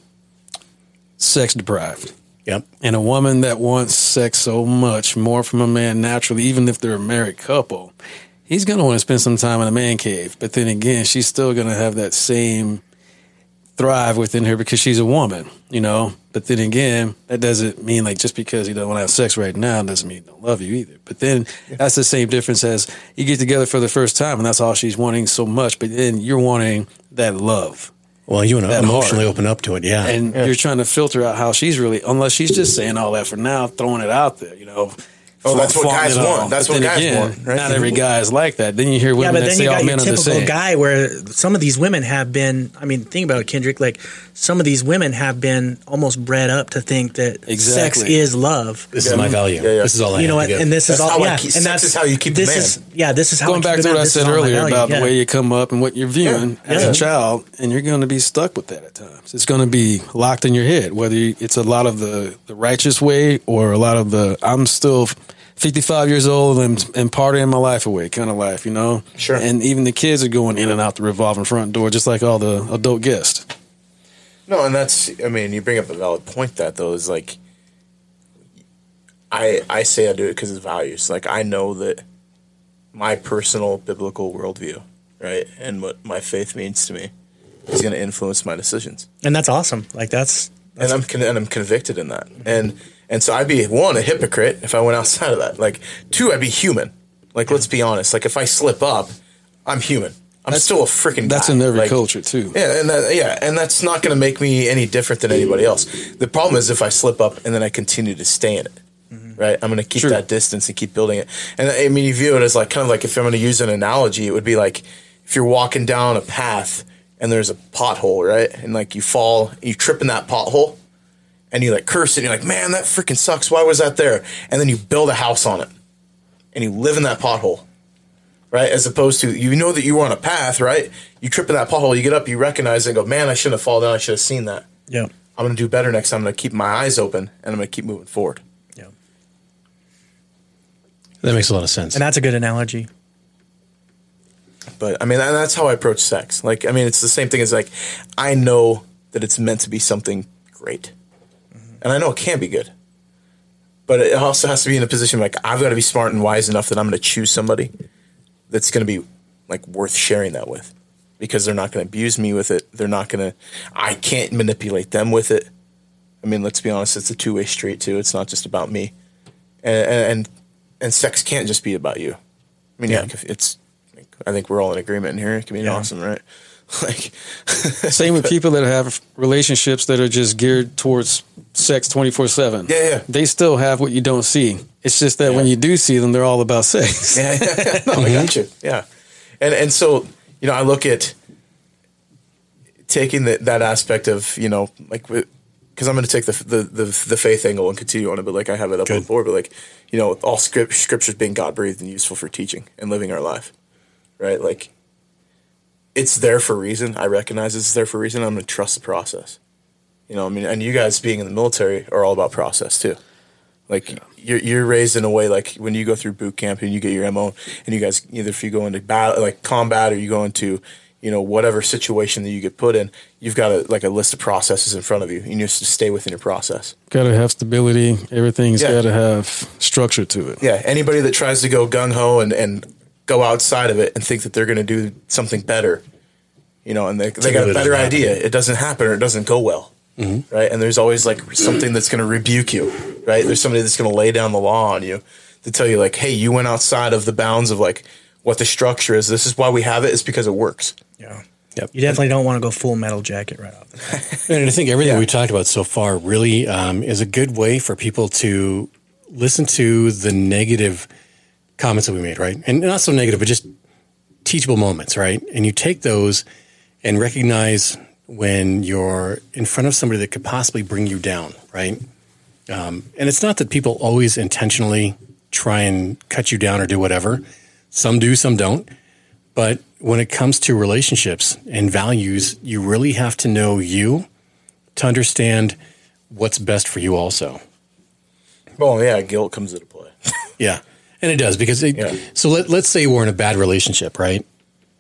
sex deprived. Yep. And a woman that wants sex so much more from a man naturally, even if they're a married couple, he's going to want to spend some time in a man cave. But then again, she's still going to have that same thrive within her because she's a woman, you know. But then again, that doesn't mean like just because he doesn't want to have sex right now doesn't mean he don't love you either. But then that's the same difference as you get together for the first time and that's all she's wanting so much. But then you're wanting that love. Well, you want to emotionally hard. open up to it, yeah. and you're trying to filter out how she's really unless she's just saying all that for now throwing it out there you know Oh, that's what guys it all. want. That's But what guys again, want, right? Not every guy is like that. Then you hear women but that then say you all got your men are the typical same. guy where some of these women have been. I mean, think about it, Kendrick. Like some of these women have been almost bred up to think that sex is love. This is my value. Yeah, yeah. This is all I You know what? And this is all. how Yeah, keep- and sex that's is how you keep a This man. is yeah. This is how Going I back a to what I said is all my earlier about Yeah. the way you come up and what you're viewing as a child, and you're going to be stuck with that at times. It's going to be locked in your head, whether it's a lot of the, the righteous way or a lot of the I'm still 55 years old and, and partying my life away kind of life, you know? Sure. And even the kids are going in and out the revolving front door, just like all the adult guests. No, and that's I mean, you bring up a valid point. That though is like, I I say I do it because it's values. Like I know that my personal biblical worldview, right, and what my faith means to me, is going to influence my decisions. and that's awesome. Like that's and I'm con- and I'm convicted in that. And and so I'd be one a hypocrite if I went outside of that. Like two, I'd be human. Like let's be honest. Like if I slip up, I'm human. I'm still a freaking. That's guy. in every Like, culture, too. Yeah, and that, yeah, and that's not going to make me any different than anybody else. The problem is if I slip up and then I continue to stay in it. Mm-hmm. Right, I'm going to keep True. that distance and keep building it. And I mean, you view it as like kind of like if I'm going to use an analogy, it would be like if you're walking down a path and there's a pothole, right, and like you fall, you trip in that pothole, and you like curse it. And you're like, man, that freaking sucks. Why was that there? And then you build a house on it, and you live in that pothole, right? As opposed to you know that you were on a path, right? You trip in that pothole, you get up, you recognize it, and go, man, I shouldn't have fallen down. I should have seen that. yeah. I'm going to do better next time. I'm going to keep my eyes open, and I'm going to keep moving forward. Yeah. That makes a lot of sense. And that's a good analogy. But I mean, that's how I approach sex. Like, I mean, it's the same thing as like, I know that it's meant to be something great, and I know it can be good. But it also has to be in a position like I've got to be smart and wise enough that I'm going to choose somebody that's going to be like worth sharing that with, because they're not going to abuse me with it. They're not going to. I can't manipulate them with it. I mean, let's be honest. It's a two way street too. It's not just about me, and and and sex can't just be about you. I mean, yeah, it's. I think we're all in agreement in here. It can be Yeah. awesome, right? (laughs) Like, (laughs) Same with people that have relationships that are just geared towards sex 24 7. Yeah, yeah. They still have what you don't see. It's just that when you do see them, they're all about sex. (laughs) yeah, yeah, yeah. no, I mm-hmm. got you. Yeah, and and so you know, I look at taking that that aspect of you know, like because I'm going to take the, the the the faith angle and continue on it, but like I have it up Good. before, but like you know, all script scriptures being God breathed and useful for teaching and living our life, right? Like it's there for a reason. I recognize it's there for a reason. I'm going to trust the process. You know, I mean, and you guys being in the military are all about process too. Like you're you're raised in a way like when you go through boot camp and you get your MO and you guys either if you go into battle like combat or you go into you know whatever situation that you get put in, you've got a like a list of processes in front of you and you just stay within your process. got to have stability. Everything's Yeah. got to have structure to it. Yeah, anybody that tries to go gung ho and and go outside of it and think that they're going to do something better, you know, and they they got a better idea, it doesn't happen or it doesn't go well. Right, and there's always like something that's going to rebuke you. Right, there's somebody that's going to lay down the law on you to tell you like, hey, you went outside of the bounds of like what the structure is. This is why we have it. it. Is because it works. Yeah. Yep. You definitely don't want to go full metal jacket right off. (laughs) And I think everything Yeah. we talked about so far really um, is a good way for people to listen to the negative comments that we made, right? And not so negative, but just teachable moments, right? And you take those and recognize when you're in front of somebody that could possibly bring you down, right? Um, and it's not that people always intentionally try and cut you down or do whatever. Some do, some don't. But when it comes to relationships and values, you really have to know you to understand what's best for you also. Well, yeah, guilt comes into play. Yeah. And it does because it, Yeah. so let, let's say we're in a bad relationship, right?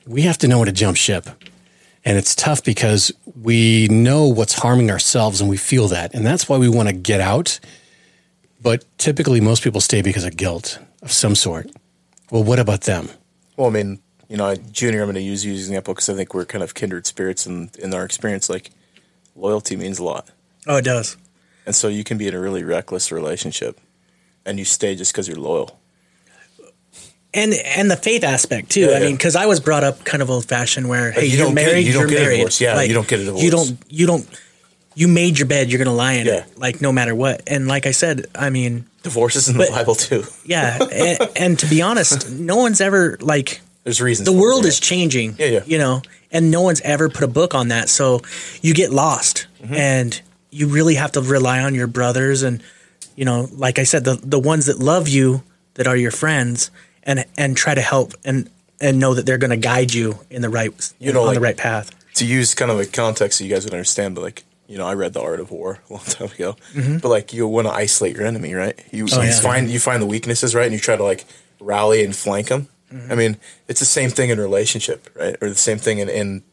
We have to know when to jump ship. And it's tough because we know what's harming ourselves and we feel that. And that's why we want to get out. But typically, most people stay because of guilt of some sort. Well, what about them? Well, I mean, you know, Junior, I'm going to use you as an example because I think we're kind of kindred spirits in, in our experience. Like, loyalty means a lot. Oh, it does. And so you can be in a really reckless relationship and you stay just because you're loyal. And and the faith aspect too. Yeah, I yeah. mean, because I was brought up kind of old fashioned, where hey, you you're don't get- married, you don't you're get a married. divorce. Yeah, you don't get a divorce. You don't. You don't. you made your bed, you're gonna lie in Yeah. it, like no matter what. And like I said, I mean, Divorce is in But- the Bible too. (laughs) yeah. and, and to be honest, no one's ever like There's reasons. the world is changing. Yeah, yeah. You know, and no one's ever put a book on that, so you get lost, Mm-hmm. and you really have to rely on your brothers and you know, like I said, the the ones that love you, that are your friends, and and try to help and and know that they're going to guide you in the right You know, on the right path. to use kind of a context so you guys would understand, but like you know, I read The Art of War a long (laughs) time ago. Mm-hmm. But like you want to isolate your enemy, right? You, Oh, you yeah. find you find the weaknesses, right, and you try to like rally and flank them. Mm-hmm. I mean, it's the same thing in relationship, right? Or the same thing in, in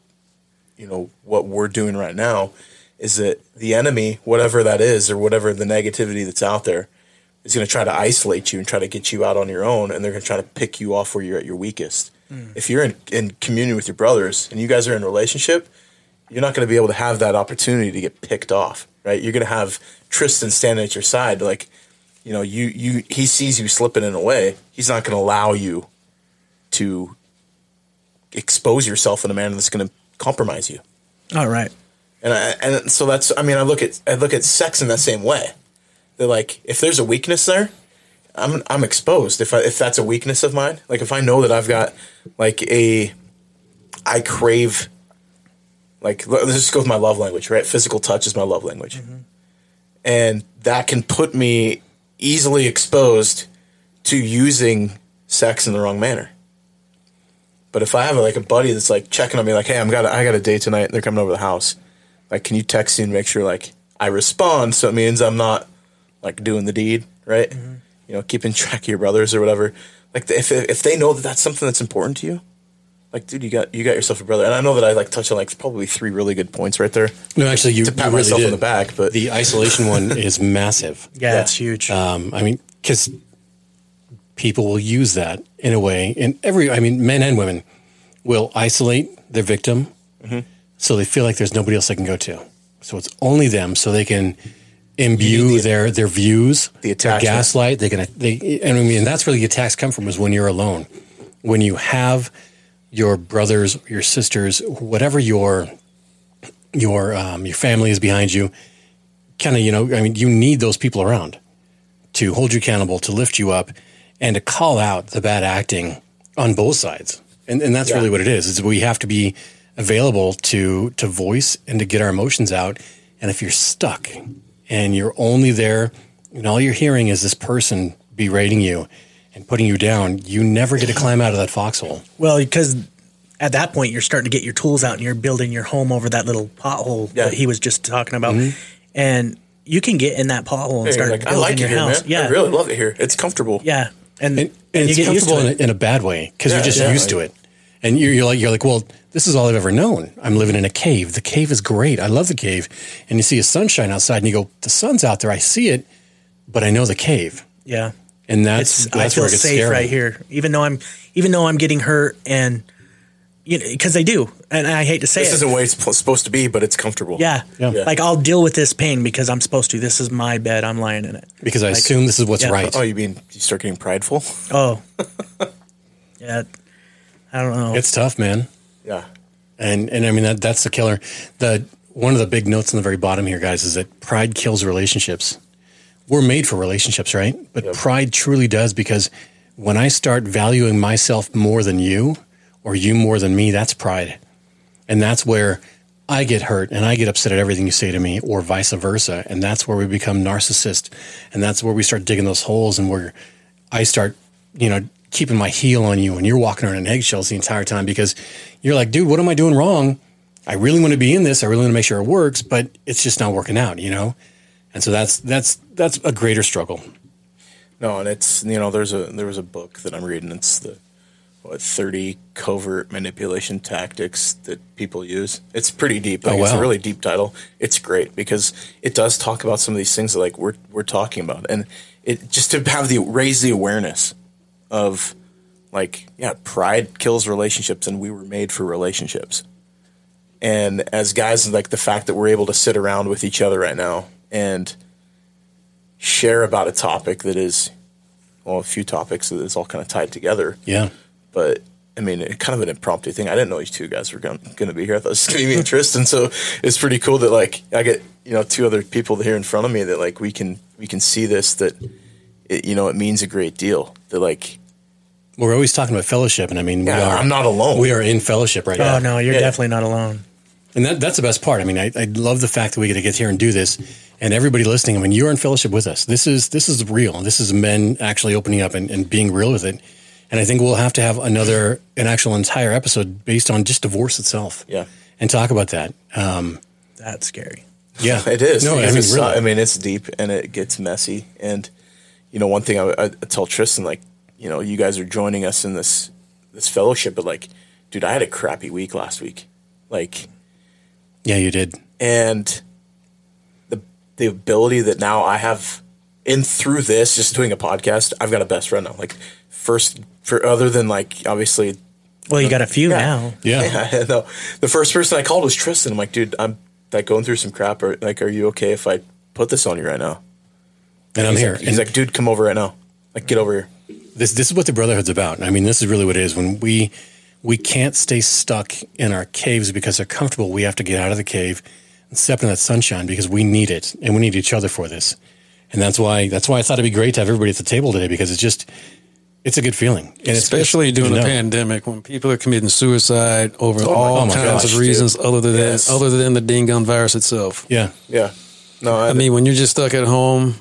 you know what we're doing right now is that the enemy, whatever that is, or whatever the negativity that's out there, is going to try to isolate you and try to get you out on your own, and they're going to try to pick you off where you're at your weakest. Mm. If you're in, in communion with your brothers and you guys are in a relationship, you're not going to be able to have that opportunity to get picked off, right? You're going to have Tristan standing at your side, like, you know, you you he sees you slipping in a way. He's not going to allow you to expose yourself in a manner that's going to compromise you. All right. And I, and so that's I mean I look at I look at sex in that same way. They're like if there's a weakness there, I'm I'm exposed. If I, if that's a weakness of mine, like if I know that I've got like a I crave like let's just go with my love language, right? Physical touch is my love language. Mm-hmm. And that can put me easily exposed to using sex in the wrong manner. But if I have like a buddy that's like checking on me, like, "Hey, I'm got a, I got a date tonight. and They're coming over to the house. Like, can you text me and make sure like I respond? So it means I'm not like doing the deed, right? You know, keeping track of your brothers or whatever. Like, if if they know that that's something that's important to you, like, dude, you got you got yourself a brother. And I know that I like touched on like probably three really good points right there. No, actually, you, To pat you really myself did. on the back, but- the isolation one (laughs) is massive. Yeah, that's huge. Um, I mean, because people will use that in a way, and every, I mean, men and women will isolate their victim, Mm-hmm. so they feel like there's nobody else they can go to. So it's only them, so they can imbue their their views, The attachment. gaslight. They're gonna, they, and I mean, that's where the attacks come from is when you're alone, when you have your brothers, your sisters, whatever your your um, your family is behind you. Kind of, you know, I mean, you need those people around to hold you accountable, to lift you up, and to call out the bad acting on both sides. And, and that's Yeah. really what it is. Is we have to be available to to voice and to get our emotions out. And if you're stuck and you're only there, and all you're hearing is this person berating you and putting you down, you never get to climb out of that foxhole. Well, because at that point you're starting to get your tools out and you're building your home over that little pothole Yeah. that he was just talking about, Mm-hmm. and you can get in that pothole and Hey, start like, I building like your it here, house. man. Yeah, I really love it here. It's comfortable. yeah, and and, and, and you it's get used to comfortable it. in a, in a bad way because Yeah, you're just yeah, used to it, and you're, you're like you're like, well, this is all I've ever known. I'm living in a cave. The cave is great. I love the cave, and you see a sunshine outside, and you go, the sun's out there. I see it, but I know the cave, yeah. and that's It's I that's feel where it gets safe scary. right here, even though I'm even though I'm getting hurt and you know because they do, and I hate to say This it. isn't the way it's supposed to be, but it's comfortable. yeah. Yeah. like I'll deal with this pain because I'm supposed to. This is my bed. I'm lying in it. because I assume this is what's yeah. right. Oh, you mean you start getting prideful? Oh, (laughs) yeah. I don't know. It's tough, man. Yeah. And and I mean that that's the killer. The one of the big notes on the very bottom here, guys, is that pride kills relationships. We're made for relationships, right? But Yep. pride truly does because when I start valuing myself more than you or you more than me, that's pride. And that's where I get hurt and I get upset at everything you say to me, or vice versa. And that's where we become narcissist. And that's where we start digging those holes and where I start, you know, keeping my heel on you and you're walking around in eggshells the entire time because you're like, dude, what am I doing wrong? I really want to be in this. I really want to make sure it works, but it's just not working out, you know? And so that's that's that's a greater struggle. No, and it's you know there's a there was a book that I'm reading. It's the what 30 covert manipulation tactics that people use. It's pretty deep. Oh, like, Oh, It's a really deep title. It's great because it does talk about some of these things that like we're we're talking about, and it just to have the raise the awareness of like yeah, pride kills relationships, and we were made for relationships. And as guys, like the fact that we're able to sit around with each other right now and share about a topic that is well a few topics that is all kind of tied together Yeah. but I mean, it, kind of an impromptu thing. I didn't know you two guys were going to be here. I thought it was going to be me and Tristan. So it's pretty cool that like I get you know two other people here in front of me that like we can we can see this that it, you know it means a great deal. That like We're always talking about fellowship, and I mean, we Yeah, are. I'm not alone. We are in fellowship right now. Oh no, you're Yeah. definitely not alone. And that, that's the best part. I mean, I, I love the fact that we get to get here and do this, and everybody listening. I mean, you're in fellowship with us. This is this is real. This is men actually opening up and, and being real with it. And I think we'll have to have another, an actual entire episode based on just divorce itself. Yeah. and talk about that. Um, That's scary. yeah, (laughs) It is. No, I mean, it's, really. I mean, it's deep and it gets messy. And you know, one thing I, I tell Tristan, like, you know, you guys are joining us in this this fellowship, but like, dude, I had a crappy week last week, like, yeah, you did. and the the ability that now I have in through this, just doing a podcast, I've got a best friend now. Like, first for other than like obviously Well, you got a few Yeah. now. Yeah, (laughs) Yeah, no. The first person I called was Tristan. I'm like, dude, I'm like going through some crap. Or like, are you okay if I put this on you right now? And I'm here. Like, he's And like, dude, come over right now. Like, get over here. this this is what the brotherhood's about. I mean, this is really what it is. When we we can't stay stuck in our caves because they're comfortable. We have to get out of the cave and step into that sunshine because we need it and we need each other for this. And that's why that's why I thought it'd be great to have everybody at the table today because it's just it's a good feeling. And Especially it's- during you a know. pandemic when people are committing suicide over oh all oh my kinds gosh, of reasons dude. other than Yes. other than the ding gun virus itself. Yeah. Yeah. No, I, I mean, when you're just stuck at home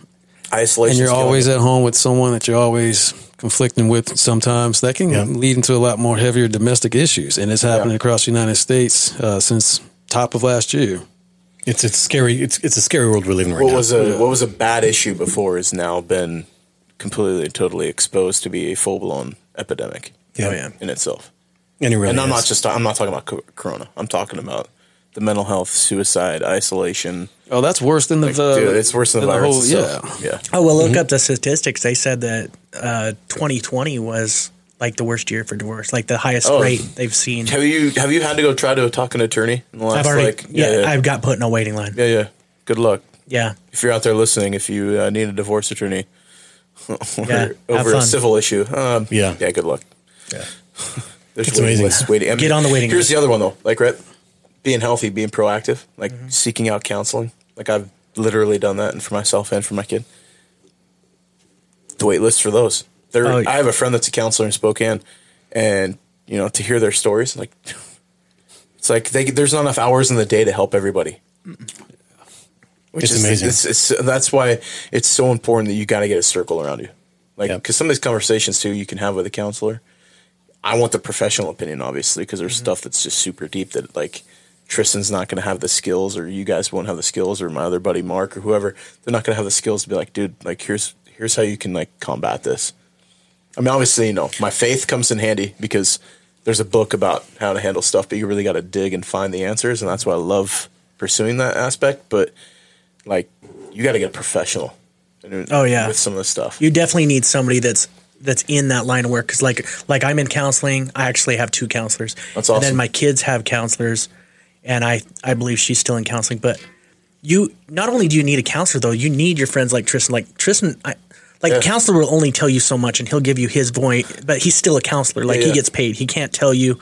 isolation. and you're always at home with someone that you're always conflicting with sometimes that can Yeah. lead into a lot more heavier domestic issues and it's happening Yeah. across the united states uh, since top of last year It's it's scary. It's it's a scary world we're living in right what now. was a what was a bad issue before has now been completely totally exposed to be a full blown epidemic. Yeah. Oh, yeah. in itself. and it really and I'm is. not just I'm not talking about corona. I'm talking about the mental health, suicide, isolation. oh that's worse than the, Like, the dude, it's worse than the the virus. whole itself. yeah yeah. Oh well, Mm-hmm. look up the statistics. They said that uh, 2020 was like the worst year for divorce, like the highest Oh. rate they've seen. Have you have you had to go try to talk an attorney in the last I've already, like yeah, I've got put in a waiting line. yeah yeah. Good luck Yeah, if you're out there listening. If you uh, need a divorce attorney (laughs) over, Yeah, over a civil issue, um, Yeah. yeah. Good luck. yeah. (laughs) There's It's waiting amazing. lists waiting. I mean, Get on the waiting Here's list. the other one though. Like right, being healthy, being proactive, like Mm-hmm. seeking out counseling. Like I've literally done that, and for myself and for my kid. The wait list for those. There, Oh, I have a friend that's a counselor in Spokane, and you know to hear their stories, like (laughs) it's like they, there's not enough hours in the day to help everybody. Which It's is amazing. It's, it's, that's why it's so important that you got to get a circle around you, like Yep. because some of these conversations too you can have with a counselor. I want the professional opinion, obviously, because there's stuff that's just super deep that like Tristan's not going to have the skills, or you guys won't have the skills, or my other buddy Mark or whoever, they're not going to have the skills to be like, dude, like here's here's how you can like combat this. I mean, obviously, you know, my faith comes in handy because there's a book about how to handle stuff, but you really got to dig and find the answers, and that's why I love pursuing that aspect. But like, you got to get a professional. Oh, yeah. with some of the stuff. You definitely need somebody that's that's in that line of work because like like I'm in counseling. I actually have two counselors. That's awesome. And then my kids have counselors, and I I believe she's still in counseling. But you not only do you need a counselor though, you need your friends like Tristan. Like Tristan, I, like Yeah. a counselor will only tell you so much, and he'll give you his voice. But he's still a counselor. Like Yeah, he gets paid. He can't tell you.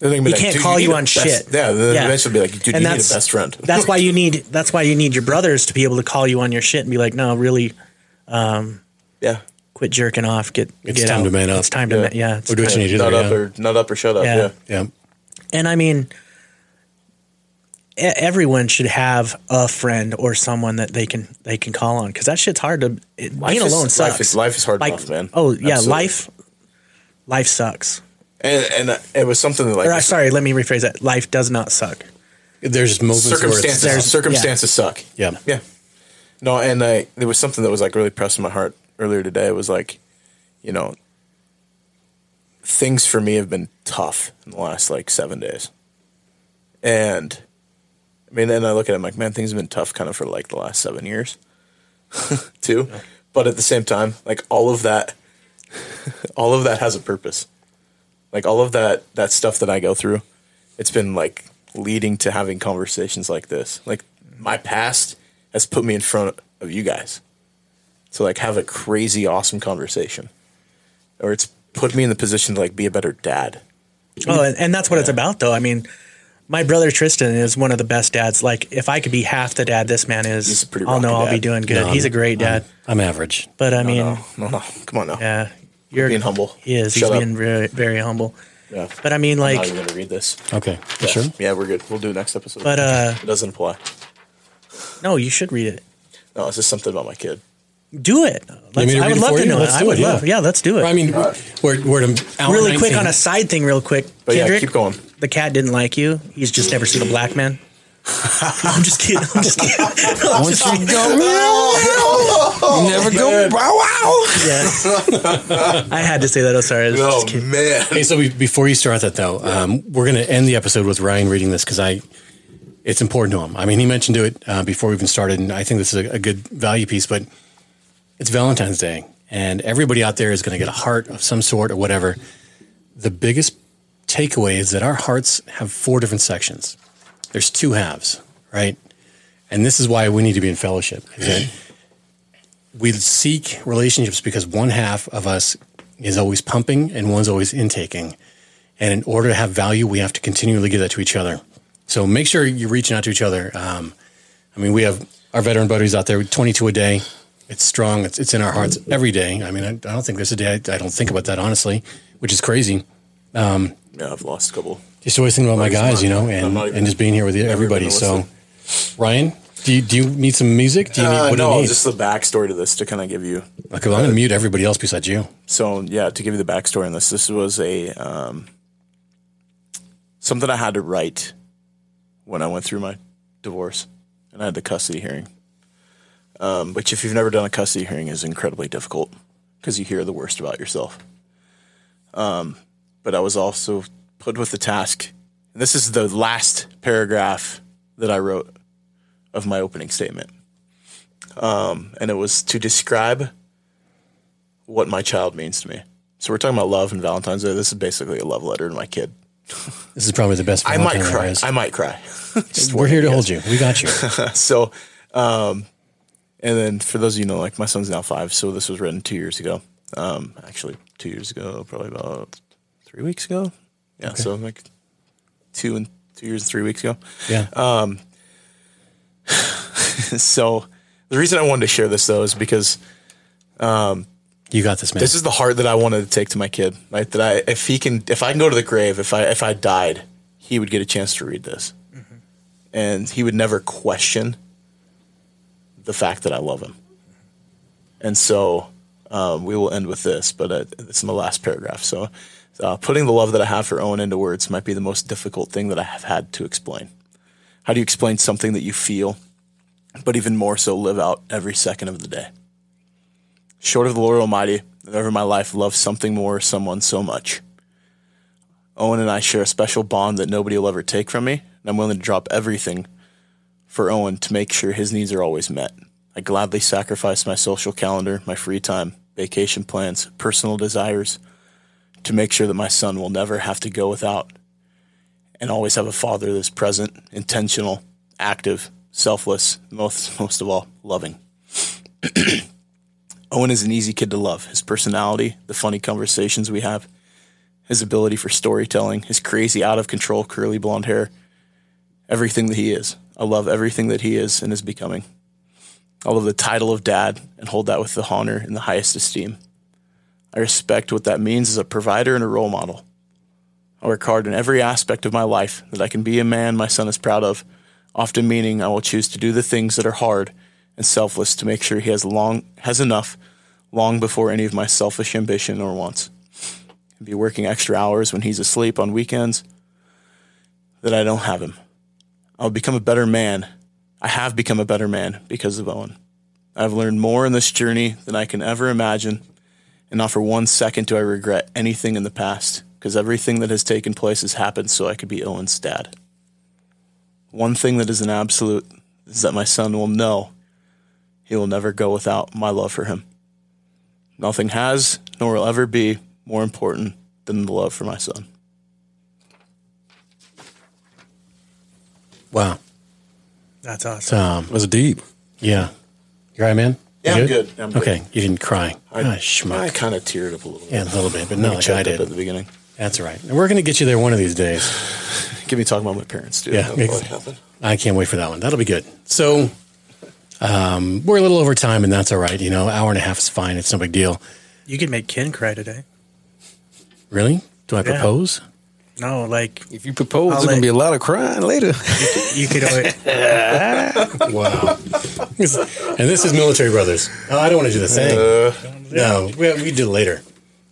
They're gonna be He like, can't call need you on best-" shit. Yeah, then Yeah. eventually be like, dude, And you need a best friend. (laughs) (laughs) That's why you need. That's why you need your brothers to be able to call you on your shit and be like, no, really, um, yeah. quit jerking off. Get It's get time out. to man up. It's time to Yeah. ma- yeah. it's Or do what time- you need to do. Nut there, up yeah. or nut up or shut up. Yeah. Yeah. Yeah. And I mean, everyone should have a friend or someone that they can they can call on because that shit's hard to. It, Life being is- alone life sucks. is- life is hard Like, enough, man. Oh yeah, Absolutely. life. Life sucks. And and uh, it was something that like Or uh, sorry, let me rephrase that. Life does not suck. There's moments where circumstances it's, There's- circumstances suck. yeah. Yeah. No, and I, there was something that was like really pressing my heart earlier today. It was like, you know, things for me have been tough in the last like seven days. And I mean, then I look at it, I'm like, man, things have been tough kind of for like the last seven years (laughs) too. But at the same time, like all of that, (laughs) all of that has a purpose. Like all of that, that stuff that I go through, it's been like leading to having conversations like this. Like my past has put me in front of you guys to like have a crazy awesome conversation or it's put me in the position to like be a better dad Oh, and, and that's what it's about, though. I mean, my brother Tristan is one of the best dads. Like, if I could be half the dad this man is, He's a pretty I'll know rocky I'll be doing good. No, He's a I'm- great dad. I'm average. but I mean, no, no, no. Come on now. yeah, you're Being humble. He is. Shut He's up. being very, very humble. Yeah. But I mean, like I'm like, even gonna read this. Okay. You Yeah. Sure. Yeah, we're good. We'll do it next episode. but uh, it doesn't apply. no, you should read it. No, it's just something about my kid. Do it. Let's, me to I read would it love for to you? know Let's it. I do would it, yeah. love. Yeah, let's do it. I mean, we're we're at an hour really quick 19. on a side thing, real quick. But yeah, Kendrick, keep going. The cat didn't like you. He's just never seen a black man. (laughs) I'm just kidding. I'm just kidding. (laughs) I'm Once just you go, (laughs) you never go. Wow, wow. yeah. I had to say that. I'm sorry. I was Oh just kidding. man. Hey, so we, before you start that though, um, we're going to end the episode with Ryan reading this because I, it's important to him. I mean, he mentioned to it uh, before we even started, and I think this is a, a good value piece. But it's Valentine's Day, and everybody out there is going to get a heart of some sort or whatever. The biggest takeaway is that our hearts have four different sections. There's two halves, right? And this is why we need to be in fellowship. (laughs) we seek relationships because one half of us is always pumping and one's always intaking. And in order to have value, we have to continually give that to each other. So make sure you're reaching out to each other. Um, I mean, we have our veteran buddies out there, 22 a day. It's strong. It's, it's in our hearts every day. I mean, I, I don't think there's a day I, I don't think about that, honestly, which is crazy. Yeah, I've lost a couple. Just always thinking about my guys, you know, and, even- and just being here with everybody. So. Ryan, do you, do you need some music? Do you need, Uh, what do no, you need? just the backstory to this to kind of give you. Okay, well, I'm going to mute everybody else besides you. So yeah, to give you the backstory on this, this was a um, something I had to write when I went through my divorce, and I had the custody hearing. Um, which, if you've never done a custody hearing, is incredibly difficult because you hear the worst about yourself. Um, but I was also put with the task, and this is the last paragraph that I wrote of my opening statement, um, and it was to describe what my child means to me. So we're talking about love and Valentine's Day. This is basically a love letter to my kid. This is probably the best. I might cry. is. I might cry. (laughs) Just We're here to hold you. We got you. you. (laughs) So, um, and then for those of you know, like my son's now five, so this was written two years ago. Um, actually, two years ago, probably about three weeks ago. Yeah, so like two and two years and three weeks ago. Yeah. Um, (laughs) so the reason I wanted to share this though is because um, you got this, man. this is the heart that I wanted to take to my kid. Right, that I if he can if I can go to the grave, if I if I died, he would get a chance to read this, and he would never question the fact that I love him. And so um, we will end with this, but uh, this is my last paragraph. So uh, putting the love that I have for Owen into words might be the most difficult thing that I have had to explain. How do you explain something that you feel, but even more so live out every second of the day? Short of the Lord Almighty, never in my life loved something more or someone so much. Owen and I share a special bond that nobody will ever take from me, and I'm willing to drop everything for Owen to make sure his needs are always met. I gladly sacrifice my social calendar, my free time, vacation plans, personal desires to make sure that my son will never have to go without and always have a father that's present, intentional, active, selfless, most (laughs) most of all, loving. (clears throat) Owen is an easy kid to love. His personality, the funny conversations we have, his ability for storytelling, his crazy, out of control, curly blonde hair, everything that he is. I love everything that he is and is becoming. I love the title of dad and hold that with the honor and the highest esteem. I respect what that means as a provider and a role model. I work hard in every aspect of my life that I can be a man my son is proud of, often meaning I will choose to do the things that are hard and selfless to make sure he has long has enough long before any of my selfish ambition or wants. I'd be working extra hours when he's asleep on weekends that I don't have him. I'll become a better man. I have become a better man because of Owen. I've learned more in this journey than I can ever imagine, and not for one second do I regret anything in the past, because everything that has taken place has happened so I could be Owen's dad. One thing that is an absolute is that my son will know he will never go without my love for him. Nothing has, nor will ever be, more important than the love for my son. wow. That's awesome. Um, Was deep? yeah. You're right, man? Yeah, You I'm good. I'm good. okay. You didn't cry. I, ah, schmuck. I kind of teared up a little bit. yeah, a little bit, but not like choked I up did. at the beginning. That's right. And we're going to get you there one of these days. (sighs) Give me talking about my parents too. Yeah, That'll probably ex- happen. I can't wait for that one. That'll be good. So, um, we're a little over time, and that's all right. You know, hour and a half is fine. It's no big deal. You could make Ken cry today. Really? Do I Yeah. propose? No, like If you propose, I'll there's gonna be a lot of crying later. you could. (laughs) always- (laughs) Wow. (laughs) and this is Military Brothers. Oh, I don't want to do the thing. no, we, we do it later.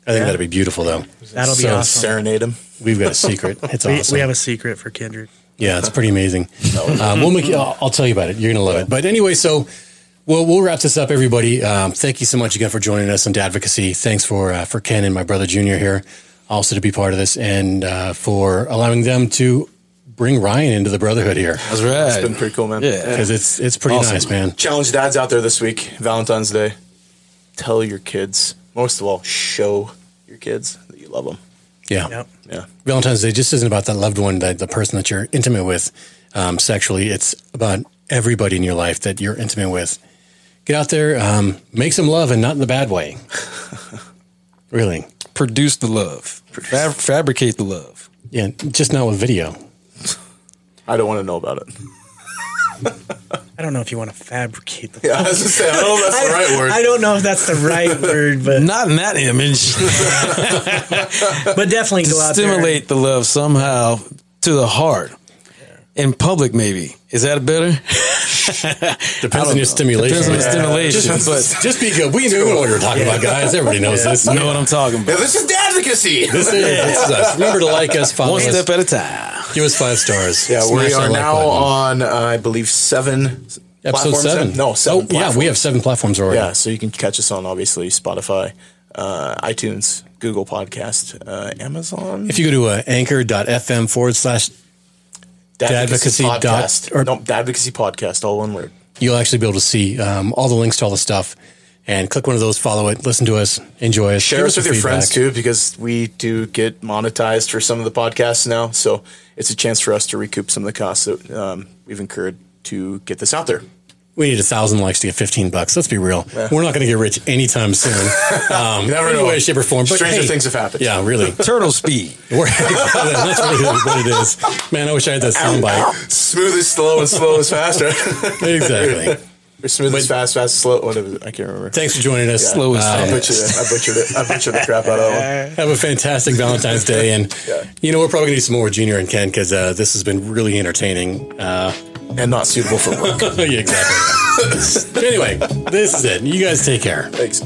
I think Yeah. that'd be beautiful, though. That'll be So awesome. Serenade him. We've got a secret. (laughs) It's We, awesome. we have a secret for Kendrick. Yeah, it's pretty amazing. (laughs) Um, we'll make. I'll, I'll tell you about it. You're gonna love it. But anyway, so we'll we'll wrap this up, everybody. Um, thank you so much again for joining us on Dadvocacy. Thanks for uh, for Ken and my brother Junior here, also to be part of this, and uh, for allowing them to bring Ryan into the brotherhood here That's right. It's been pretty cool, man. Yeah. because it's it's pretty Awesome. nice, man. Challenge dads out there this week, Valentine's Day. Tell your kids, most of all, show your kids that you love them. Yeah. Yep. Yeah. Valentine's Day just isn't about that loved one, that the person that you're intimate with um, sexually. It's about everybody in your life that you're intimate with. Get out there, um, make some love, and not in the bad way. (laughs) really, Produce the love. Fab- fabricate the love. yeah, just not with video. I don't want to know about it. (laughs) I don't know if you want to fabricate the. Yeah, I was gonna say, I don't know if that's the right (laughs) word. I don't know if that's the right (laughs) word, but Not in that image. but definitely to go out there. stimulate the love somehow to the heart. In public, maybe. Is that better? (laughs) Depends on your stimulation. Depends on the Yeah. stimulation. Just, but just be good. We know what we're talking about, guys. Everybody knows this. you know what I'm talking Yeah, about. this is Dadvocacy. This is, this is us. Remember to like us, follow One us, step at a time. give us five stars. Yeah, we are that like now button. on, uh, I believe, seven episode platforms seven. No, seven. Oh, yeah, we have seven platforms already. Yeah, so you can catch us on obviously Spotify, uh, iTunes, Google Podcast, uh, Amazon. If you go to uh, anchor.fm forward slash Dadvocacy dot- podcast. or- no, Dadvocacy podcast, all one word. you'll actually be able to see um, all the links to all the stuff and click one of those, follow it, listen to us, enjoy us. Share us with your friends too, because we do get monetized for some of the podcasts now. So it's a chance for us to recoup some of the costs that um, we've incurred to get this out there. We need a thousand likes to get 15 bucks. Let's be real. We're not going to get rich anytime soon. (laughs) Um, never in any know. way, shape, or form. But Stranger hey, things have happened. Yeah, really. (laughs) Turtle speed. (laughs) that's really what it is. Man, I wish I had that soundbite. Smooth is slow and slow is faster. Exactly. Or smooth is fast, fast, slow. Whatever. I can't remember. Thanks for joining us. Slow as I fast. butchered it. I butchered it. I butchered the crap out of that one. Have a fantastic Valentine's Day. And, (laughs) Yeah. you know, we're probably going to do some more with Junior and Ken because uh, this has been really entertaining. Uh, And not suitable for work. (laughs) yeah, exactly. (laughs) anyway, this is it. You guys take care. Thanks.